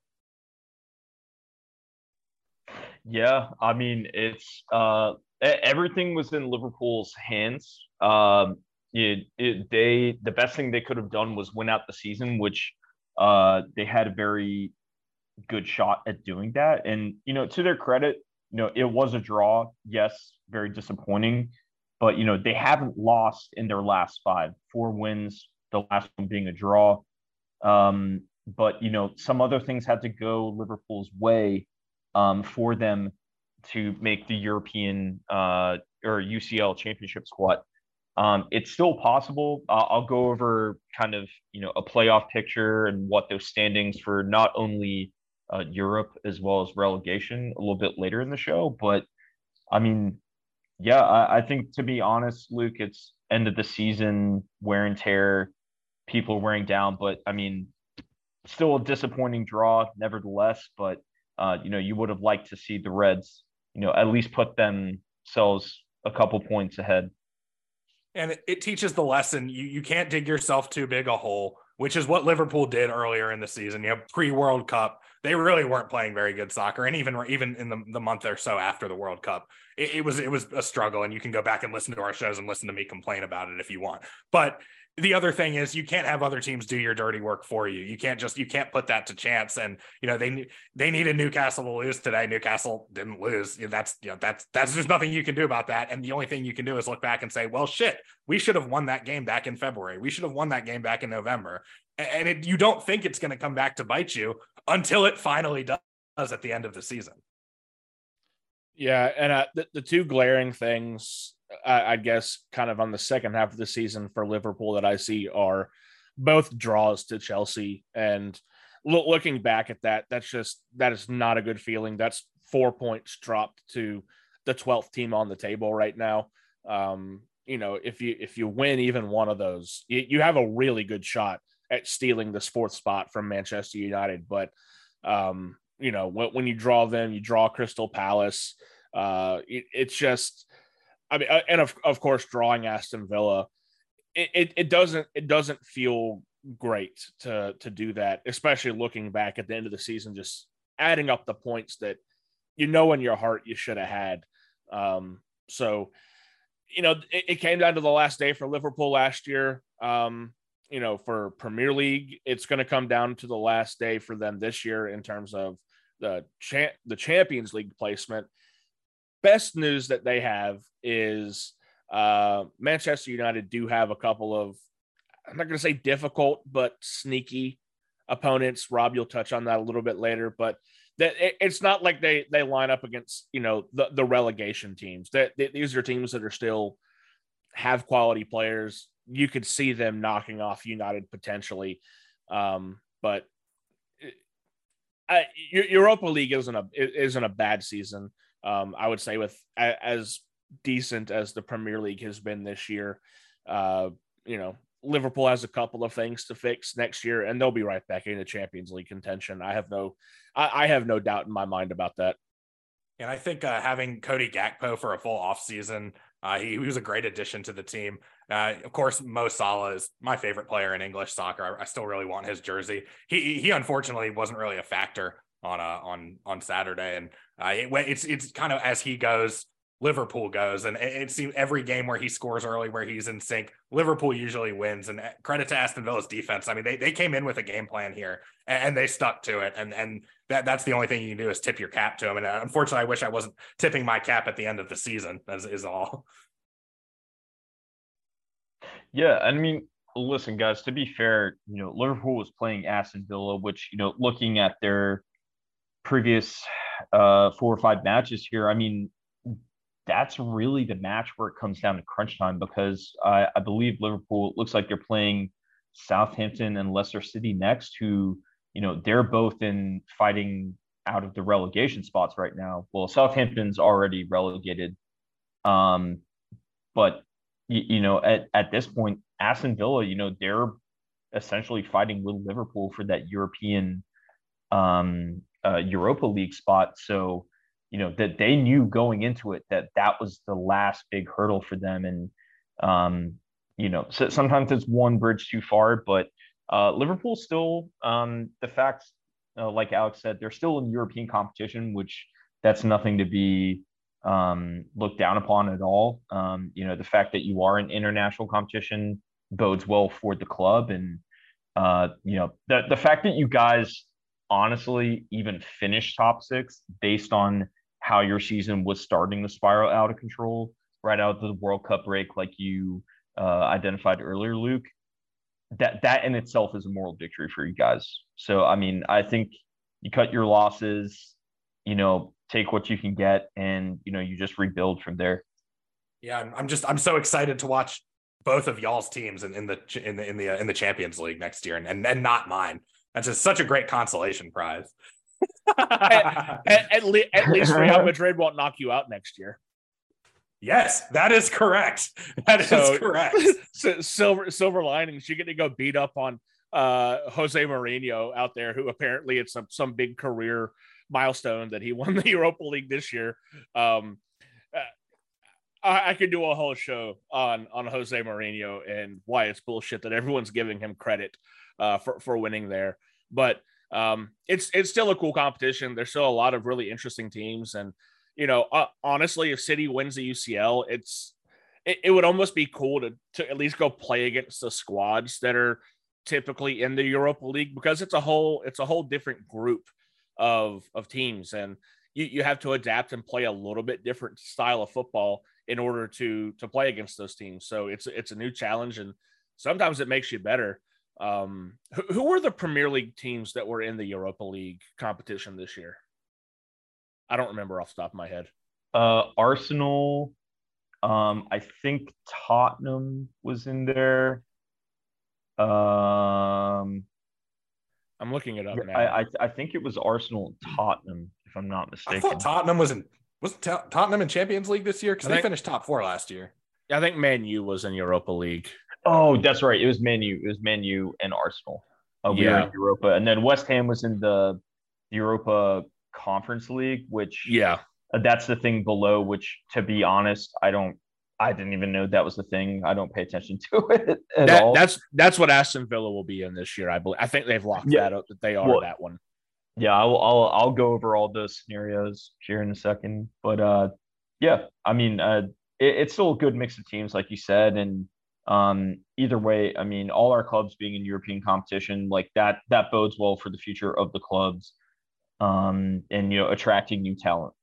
Yeah, I mean it's uh everything was in Liverpool's hands. Um, it, it, they the best thing they could have done was win out the season, which uh, they had a very good shot at doing that. And, you know, to their credit, you know, it was a draw. Yes, very disappointing. But, you know, they haven't lost in their last five, four wins, the last one being a draw. Um, but, you know, some other things had to go Liverpool's way um, for them to make the European uh, or UCL championship squad. Um, it's still possible. Uh, I'll go over kind of you know a playoff picture and what those standings for not only uh, Europe as well as relegation a little bit later in the show. But I mean, yeah, I, I think to be honest, Luke, it's end of the season, wear and tear, people wearing down. But I mean, still a disappointing draw, nevertheless. But uh, you know, you would have liked to see the Reds, you know, at least put themselves a couple points ahead and it, it teaches the lesson you you can't dig yourself too big a hole which is what Liverpool did earlier in the season. You know, pre World Cup, they really weren't playing very good soccer, and even even in the, the month or so after the World Cup, it, it was it was a struggle. And you can go back and listen to our shows and listen to me complain about it if you want. But the other thing is you can't have other teams do your dirty work for you. You can't just you can't put that to chance. And you know they they needed Newcastle to lose today. Newcastle didn't lose. That's you know that's that's just nothing you can do about that. And the only thing you can do is look back and say, well, shit, we should have won that game back in February. We should have won that game back in November. And it, you don't think it's going to come back to bite you until it finally does at the end of the season. Yeah, and uh, the, the two glaring things I, guess, kind of on the second half of the season for Liverpool that I see are both draws to Chelsea. And lo- looking back at that, that's just that is not a good feeling. That's four points dropped to the 12th team on the table right now. Um, you know, if you if you win even one of those, you, you have a really good shot at stealing this fourth spot from Manchester United. But um, you know, when, when you draw them, you draw Crystal Palace. Uh, it, it's just I mean, uh, and of of course, drawing Aston Villa, it, it, it doesn't it doesn't feel great to to do that, especially looking back at the end of the season, just adding up the points that you know in your heart you should have had. Um, so, you know, it, it, came down to the last day for Liverpool last year. Um, you know, for Premier League, it's going to come down to the last day for them this year in terms of the cha- the Champions League placement best news that they have is uh, Manchester United do have a couple of, I'm not going to say difficult, but sneaky opponents. Rob, you'll touch on that a little bit later, but that it's not like they they line up against you know the, the relegation teams. That these are teams that are still have quality players. You could see them knocking off United potentially, um, but uh, Europa League isn't a isn't a bad season. Um, I would say with as decent as the Premier League has been this year, uh, you know, Liverpool has a couple of things to fix next year, and they'll be right back in the Champions League contention. I have no, I, I have no doubt in my mind about that. And I think uh, having Cody Gakpo for a full offseason, uh, he, he was a great addition to the team. Uh, of course, Mo Salah is my favorite player in English soccer. I, I, still really want his jersey. He he unfortunately wasn't really a factor on uh, on on Saturday, and uh, it, it's it's kind of as he goes, Liverpool goes, and it, it seems every game where he scores early, where he's in sync, Liverpool usually wins. And uh, credit to Aston Villa's defense. I mean, they, they came in with a game plan here, and, and they stuck to it. And and that that's the only thing you can do is tip your cap to him. And uh, unfortunately, I wish I wasn't tipping my cap at the end of the season. As is all. Yeah, I mean, listen, guys. To be fair, you know, Liverpool was playing Aston Villa, which you know, looking at their previous uh, four or five matches here, I mean, that's really the match where it comes down to crunch time because I, I believe Liverpool looks like they're playing Southampton and Leicester City next, who, you know, they're both in fighting out of the relegation spots right now. Well, Southampton's already relegated. Um, but you, you know, at, at this point, Aston Villa, you know, they're essentially fighting with Liverpool for that European um, uh, Europa League spot. So, you know, that they knew going into it that that was the last big hurdle for them. And, um, you know, so sometimes it's one bridge too far, but uh, Liverpool still, um, the fact, uh, like Alex said, they're still in European competition, which that's nothing to be um, looked down upon at all. Um, you know, the fact that you are in international competition bodes well for the club, and uh, you know, the the fact that you guys honestly even finish top six based on how your season was starting to spiral out of control right out of the World Cup break, like you uh, identified earlier, Luke. That that in itself is a moral victory for you guys. So I mean, I think you cut your losses, you know, take what you can get, and you know, you just rebuild from there. Yeah, I'm just I'm so excited to watch both of y'all's teams in, in the in the in the uh, in the Champions League next year, and and, and not mine. That's just such a great consolation prize. at, at, at, le- at least Real Madrid won't knock you out next year. Yes, that is correct. That is so, correct. So silver silver linings. You get to go beat up on uh, Jose Mourinho out there, who apparently it's some some big career milestone that he won the Europa League this year. Um, uh, I, I, could do a whole show on on Jose Mourinho and why it's bullshit that everyone's giving him credit uh, for for winning there. But um, it's it's still a cool competition. There's still a lot of really interesting teams, and you know, uh, honestly, if City wins the UCL, it's it, it would almost be cool to to at least go play against the squads that are typically in the Europa League because it's a whole it's a whole different group of of teams and you, you have to adapt and play a little bit different style of football in order to to play against those teams. So it's it's a new challenge and sometimes it makes you better. Um, who, who were the Premier League teams that were in the Europa League competition this year? I don't remember off the top of my head. Uh, Arsenal. Um, I think Tottenham was in there. Um, I'm looking it up now. I, I, I think it was Arsenal Tottenham, if I'm not mistaken. I thought Tottenham was in was Tottenham in Champions League this year because they think, finished top four last year. Yeah, I think Man U was in Europa League. Oh, that's right. It was Man U. It was Man U and Arsenal. Uh, we yeah. Europa, and then West Ham was in the Europa Conference League, which yeah, uh, that's the thing below. Which, to be honest, I don't. I didn't even know that was the thing. I don't pay attention to it at that, all. That's that's what Aston Villa will be in this year. I believe. I think they've locked yeah. that up that they are well, that one. Yeah, I'll, I'll I'll go over all those scenarios here in a second. But uh, yeah, I mean, uh, it, it's still a good mix of teams, like you said, and um, either way, I mean, all our clubs being in European competition, like that, that bodes well for the future of the clubs, um, and you know, attracting new talent.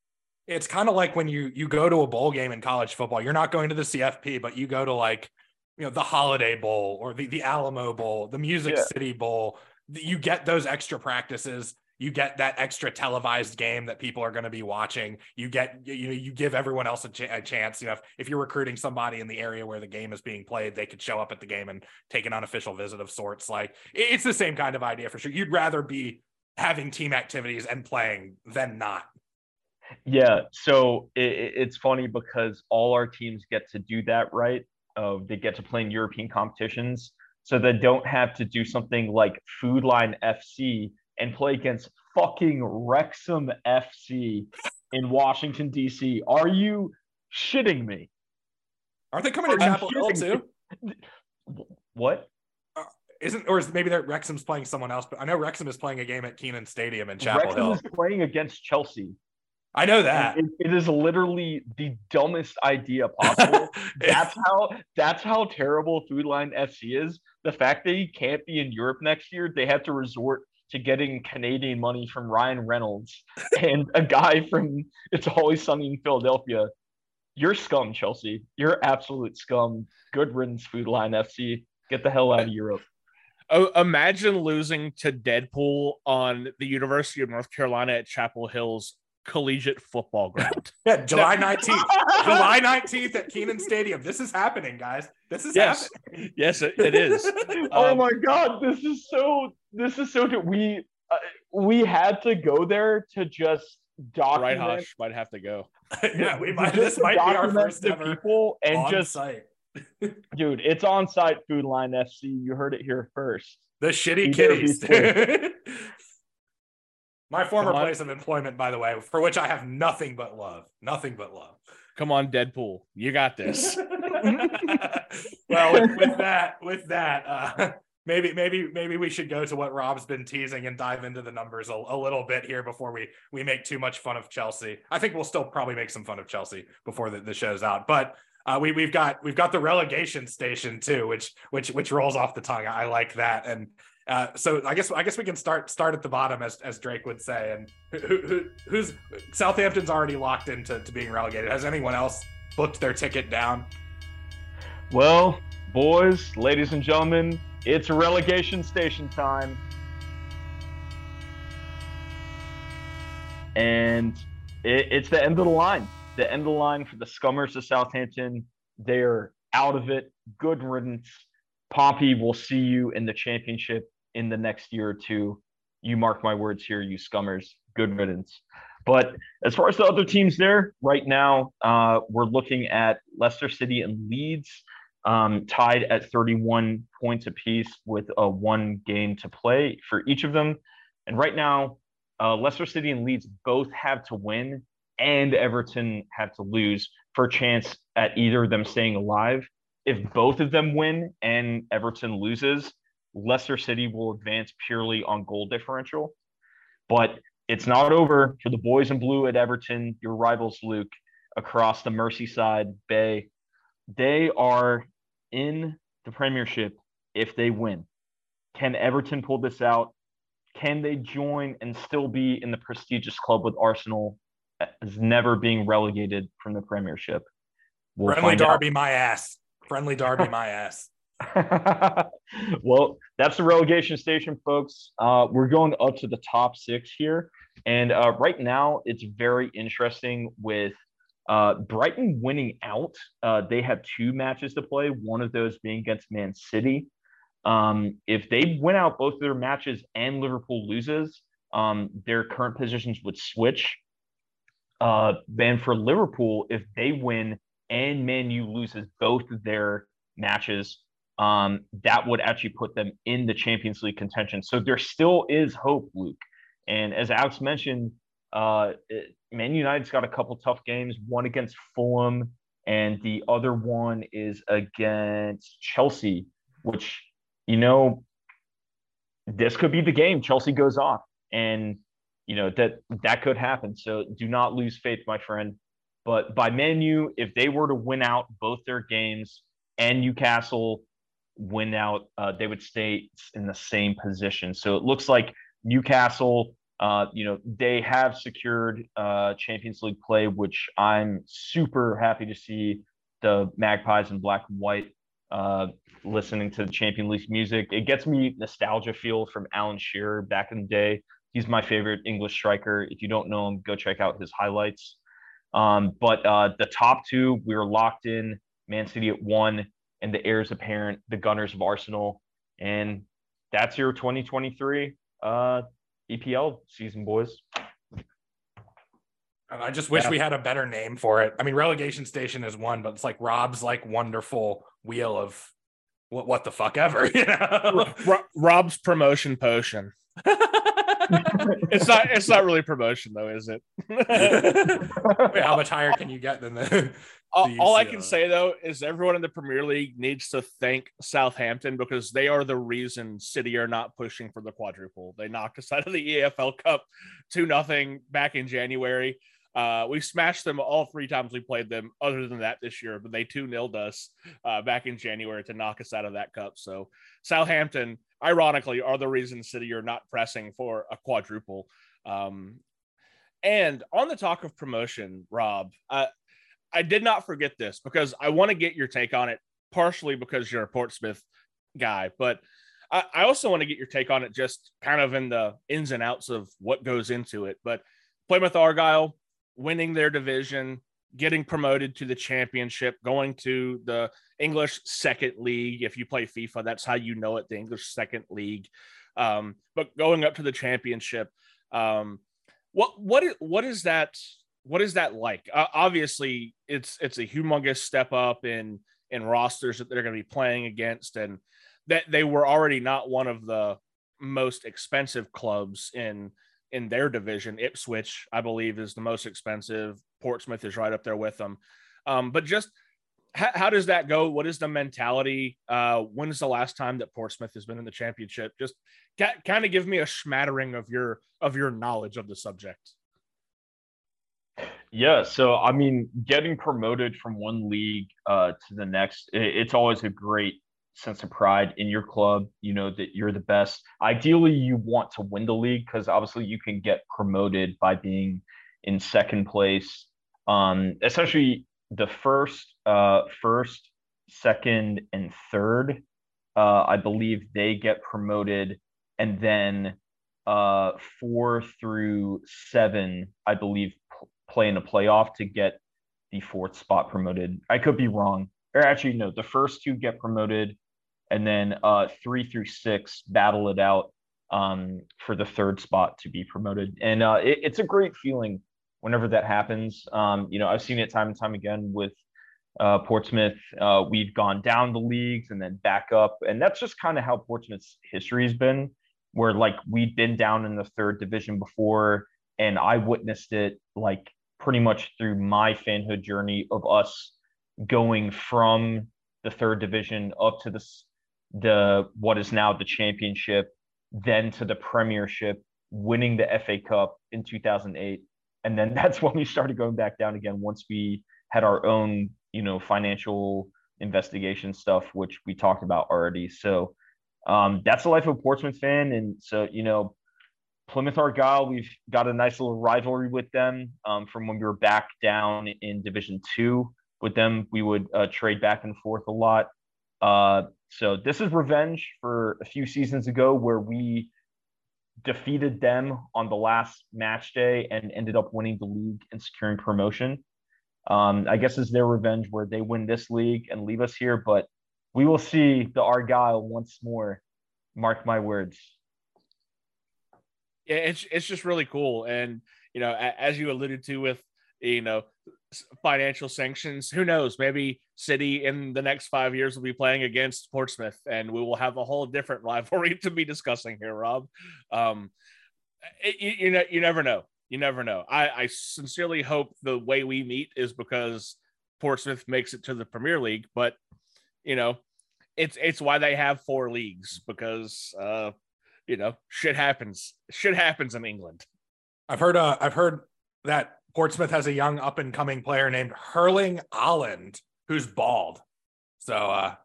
It's kind of like when you you go to a bowl game in college football. You're not going to the CFP, but you go to like, you know, the Holiday Bowl or the the Alamo Bowl, the Music yeah. City Bowl. You get those extra practices you get that extra televised game that people are going to be watching. You get you know you give everyone else a, ch- a, chance. You know, if, if you're recruiting somebody in the area where the game is being played, they could show up at the game and take an unofficial visit of sorts. Like it's the same kind of idea for sure. You'd rather be having team activities and playing than not. Yeah, so it, it's funny because all our teams get to do that, right? Uh, they get to play in European competitions, so they don't have to do something like Food Line FC and play against fucking Wrexham FC in Washington D.C. Are you shitting me? Aren't they coming to Chapel Hill too? What? Uh, isn't or is maybe that Wrexham's playing someone else? But I know Wrexham is playing a game at Kenan Stadium in Chapel Wrexham Hill. is playing against Chelsea. I know that. It, it is literally the dumbest idea possible. that's how that's how terrible Foodline FC is. The fact that he can't be in Europe next year, they have to resort to getting Canadian money from Ryan Reynolds and a guy from It's Always Sunny in Philadelphia. You're scum, Chelsea. You're absolute scum. Good riddance, Food Line FC. Get the hell out of Europe. Imagine losing to Deadpool on the University of North Carolina at Chapel Hills collegiate football ground. yeah, July 19th. July 19th at Kenan Stadium. This is happening, guys. This is yes. happening. Yes, it, it is. oh um, my god, this is so this is so good. We uh, we had to go there to just document. Right, document Haash might have to go. yeah, we might. This might be our first ever people and on just site. dude, it's on site food line FC. You heard it here first. The shitty kitties. Be there. dude. My former place of employment, by the way, for which I have nothing but love. Nothing but love. Come on, Deadpool. You got this. well, with, with that, with that, uh, maybe, maybe, maybe we should go to what Rob's been teasing and dive into the numbers a, a little bit here before we we make too much fun of Chelsea. I think we'll still probably make some fun of Chelsea before the, the show's out, but. Uh, we we've got we've got the relegation station too, which which which rolls off the tongue. I like that, and uh, so I guess I guess we can start start at the bottom as as Drake would say. And who, who who's Southampton's already locked into to being relegated. Has anyone else booked their ticket down? Well, boys, ladies and gentlemen, it's relegation station time. And it, it's the end of the line. The end of the line for the Scummers of Southampton. They're out of it. Good riddance. Pompey will see you in the championship in the next year or two. You mark my words here, you Scummers. Good riddance. But as far as the other teams there, right now, uh, we're looking at Leicester City and Leeds um, tied at 31 points apiece with a one game to play for each of them. And right now, uh, Leicester City and Leeds both have to win, and Everton have to lose for a chance at either of them staying alive. If both of them win and Everton loses, Leicester City will advance purely on goal differential. But it's not over for the boys in blue at Everton, your rivals, Luke, across the Merseyside Bay. They are in the Premiership if they win. Can Everton pull this out? Can they join and still be in the prestigious club with Arsenal uh, as never being relegated from the Premiership? We'll Friendly find out. Derby, my ass. Friendly Derby, my ass. well, that's the relegation station, folks. Uh, we're going up to the top six here. And uh, right now, it's very interesting with uh, Brighton winning out. Uh, they have two matches to play, one of those being against Man City. Um, if they win out both of their matches and Liverpool loses, um, their current positions would switch. Uh, then for Liverpool, if they win and Man U loses both of their matches, um, that would actually put them in the Champions League contention. So there still is hope, Luke. And as Alex mentioned, uh, Man United's got a couple tough games, one against Fulham, and the other one is against Chelsea, which, you know, this could be the game. Chelsea goes off, and, you know, that that could happen. So do not lose faith, my friend. But by Man U, if they were to win out both their games and Newcastle win out, uh, they would stay in the same position. So it looks like Newcastle, uh, you know, they have secured uh, Champions League play, which I'm super happy to see the Magpies in black and white uh, listening to the Champion League music. It gets me nostalgia feel from Alan Shearer back in the day. He's my favorite English striker. If you don't know him, go check out his highlights. Um, but uh, the top two, we were locked in Man City at one, and the heirs apparent, the Gunners of Arsenal. And that's your 2023 uh, EPL season, boys. And I just wish Yeah. we had a better name for it. I mean, relegation station is one, but it's like Rob's like wonderful wheel of what what the fuck ever, you know. Rob's promotion potion. It's not. It's not really promotion though, is it? Wait, how much higher can you get than the? all, all I can say though is everyone in the Premier League needs to thank Southampton because they are the reason City are not pushing for the quadruple. They knocked us out of the EFL Cup two nothing back in January. Uh, we smashed them all three times we played them. Other than that, this year, but they two nilled us uh, back in January to knock us out of that cup. So Southampton, ironically, are the reason City are not pressing for a quadruple. Um, and on the talk of promotion, Rob, uh, I did not forget this because I want to get your take on it, partially because you're a Portsmouth guy, but I, I also want to get your take on it just kind of in the ins and outs of what goes into it. But Plymouth Argyle winning their division, getting promoted to the championship, going to the English second league. If you play FIFA, that's how you know it, the English second league. Um, but going up to the championship, um, what what what is that? What is that like? Uh, obviously, it's it's a humongous step up in in rosters that they're going to be playing against, and that they were already not one of the most expensive clubs in in their division. Ipswich, I believe, is the most expensive. Portsmouth is right up there with them. Um, but just how, how, does that go? What is the mentality? Uh, when is the last time that Portsmouth has been in the championship? Just ca- kind of give me a smattering of your of your knowledge of the subject. Yeah, so I mean, getting promoted from one league uh, to the next, it, it's always a great sense of pride in your club. You know that you're the best. Ideally, you want to win the league because obviously you can get promoted by being in second place. Um, essentially, the first, uh, first, second, and third, uh, I believe they get promoted, and then uh, four through seven, I believe, p- play in a playoff to get the fourth spot promoted. I could be wrong. Or actually, no, the first two get promoted, and then uh, three through six battle it out um, for the third spot to be promoted. And uh, it, it's a great feeling whenever that happens. Um, you know, I've seen it time and time again with uh, Portsmouth. Uh, we've gone down the leagues and then back up, and that's just kind of how Portsmouth's history has been. Where like we've been down in the third division before, and I witnessed it like pretty much through my fanhood journey of us going from the third division up to the the what is now the championship, then to the premiership, winning the FA Cup in 2008 and then that's when we started going back down again once we had our own you know financial investigation stuff which we talked about already. So um, that's the life of a portsmouth fan. And so you know plymouth argyle we've got a nice little rivalry with them. Um, from when we were back down in division two with them we would uh, trade back and forth a lot. Uh, so this is revenge for a few seasons ago where we defeated them on the last match day and ended up winning the league and securing promotion. Um, I guess it's their revenge where they win this league and leave us here, but we will see the Argyle once more. Mark my words. Yeah, it's it's just really cool, and you know, as you alluded to with you know financial sanctions. Who knows? Maybe City in the next five years will be playing against Portsmouth, and we will have a whole different rivalry to be discussing here, Rob. Um, it, you, you know, you never know. You never know. I, I sincerely hope the way we meet is because Portsmouth makes it to the Premier League, but you know, it's it's why they have four leagues because uh, you know, shit happens. Shit happens in England. I've heard uh I've heard that Portsmouth has a young up and coming player named Hurling Holland, who's bald. So uh,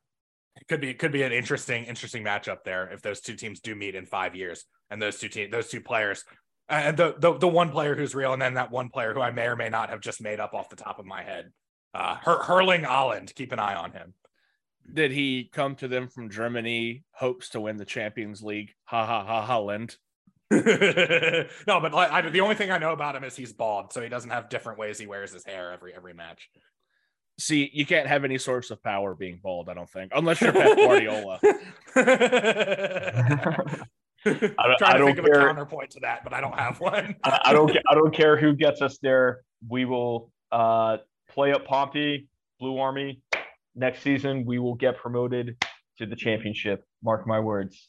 it could be it could be an interesting interesting matchup there if those two teams do meet in five years and those two teams those two players and the, the the one player who's real and then that one player who I may or may not have just made up off the top of my head. Uh, Her- Erling Haaland, keep an eye on him. Did he come to them from Germany? Hopes to win the Champions League. Ha ha ha Haaland. no, but like, I, the only thing I know about him is he's bald, so he doesn't have different ways he wears his hair every every match. See, you can't have any source of power being bald, I don't think, unless you're Pep Guardiola. I don't, trying to think care. of a counterpoint to that, but I don't have one. I, I, don't. I don't care who gets us there. We will uh, play up Pompey, Blue Army. Next season, we will get promoted to the championship. Mark my words.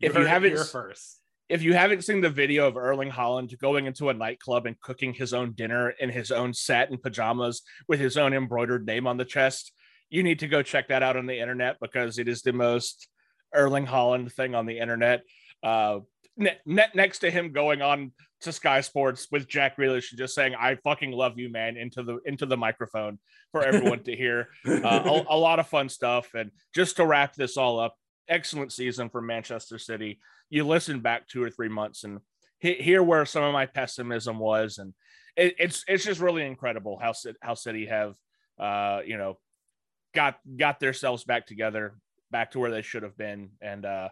If you, you haven't first, if you haven't seen the video of Erling Haaland going into a nightclub and cooking his own dinner in his own satin pajamas with his own embroidered name on the chest, you need to go check that out on the internet because it is the most Erling Haaland thing on the internet. Uh, ne- next to him going on to Sky Sports with Jack Grealish and just saying "I fucking love you, man" into the into the microphone for everyone to hear. Uh, a, a lot of fun stuff, and just to wrap this all up, excellent season for Manchester City you listen back two or three months and hear where some of my pessimism was, and it, it's it's just really incredible how how City have uh, you know got got themselves back together, back to where they should have been, and uh,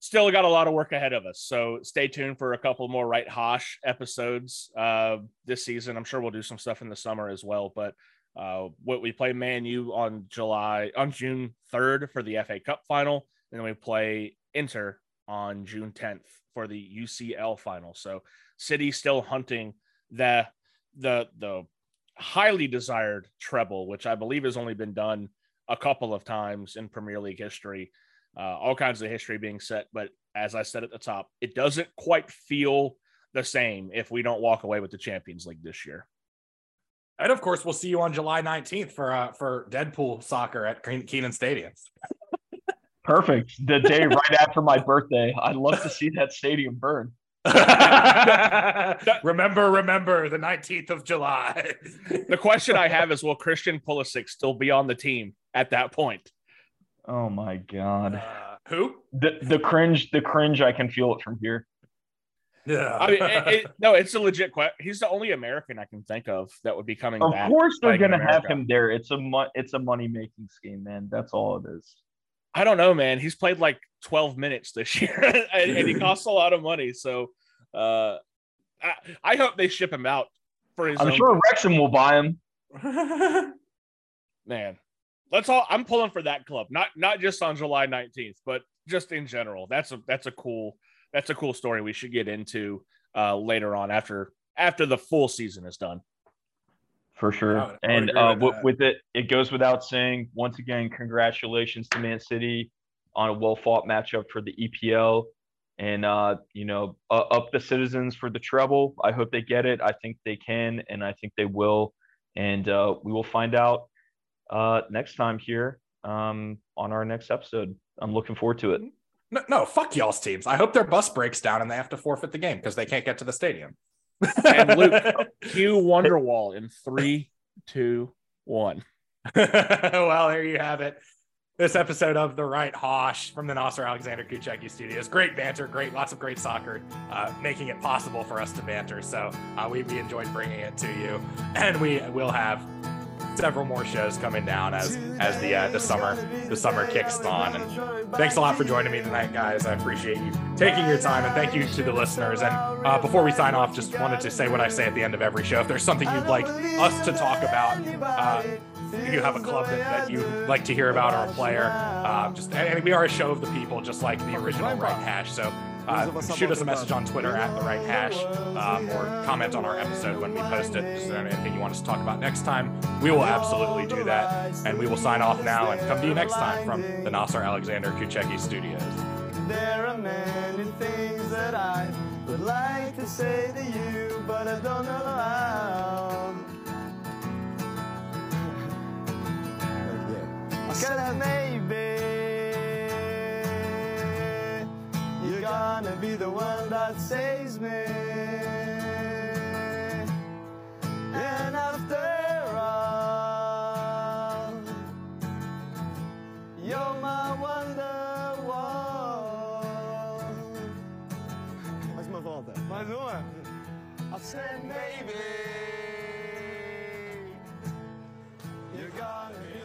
still got a lot of work ahead of us. So stay tuned for a couple more right Haash episodes uh, this season. I'm sure we'll do some stuff in the summer as well, but. Uh, we play Man U on July on June 3rd for the FA Cup final, and then we play Inter on June 10th for the UCL final. So City still hunting the the the highly desired treble, which I believe has only been done a couple of times in Premier League history. Uh, all kinds of history being set, but as I said at the top, it doesn't quite feel the same if we don't walk away with the Champions League this year. And of course, we'll see you on July 19th for uh, for Deadpool soccer at Kenan Stadium. Perfect. The day right after my birthday. I'd love to see that stadium burn. remember, remember the 19th of July. the question I have is will Christian Pulisic still be on the team at that point? Oh my god. Uh, who? The the cringe, the cringe, I can feel it from here. Yeah. I mean, it, it, no, it's a legit question. He's the only American I can think of that would be coming of back. Of course, they're going to have him there. It's a mo- it's a money making scheme, man. That's all it is. I don't know, man. He's played like 12 minutes this year, and, and, he costs a lot of money. So, uh, I, I, hope they ship him out for his. I'm sure game. Wrexham will buy him. man, let's all. I'm pulling for that club, not not just on July 19th, but just in general. That's a that's a cool that's a cool story we should get into uh, later on after after the full season is done. For sure, would, and uh, with, with, it, it goes without saying. Once again, congratulations to Man City on a well fought matchup for the EPL, and uh, you know, uh, up the citizens for the treble. I hope they get it. I think they can, and I think they will, and uh, we will find out uh, next time here um, on our next episode. I'm looking forward to it. No, no, fuck y'all's teams. I hope their bus breaks down and they have to forfeit the game because they can't get to the stadium. and Luke, cue Wonderwall in three, two, one. well, there you have it. This episode of The Right Haash from the Nasser Alexander Kucheki Studios. Great banter, great, lots of great soccer, uh, making it possible for us to banter. So uh, we, we enjoyed bringing it to you. And we will have several more shows coming down as as the uh, the summer the summer kicks on. And thanks a lot for joining me tonight, guys. I appreciate you taking your time, and thank you to the listeners. And uh, before we sign off, just wanted to say what I say at the end of every show. If there's something you'd like us to talk about. Uh, if you have a club that, that you like to hear about or a player, uh, just and we are a show of the people, just like the original Right Haash. So uh, shoot us a message on Twitter at the right haash um, or comment on our episode when we post it. Is there anything you want us to talk about next time? We will absolutely do that. And we will sign off now and come to you next time from the Nasser Alexander Kucheki Studios. There are many things that I would like to say to you, but I don't know how. Maybe time and be the one that saves me. And after all, you're my wonder wall. Mais uma volta. Mais uma. I said baby, you got gonna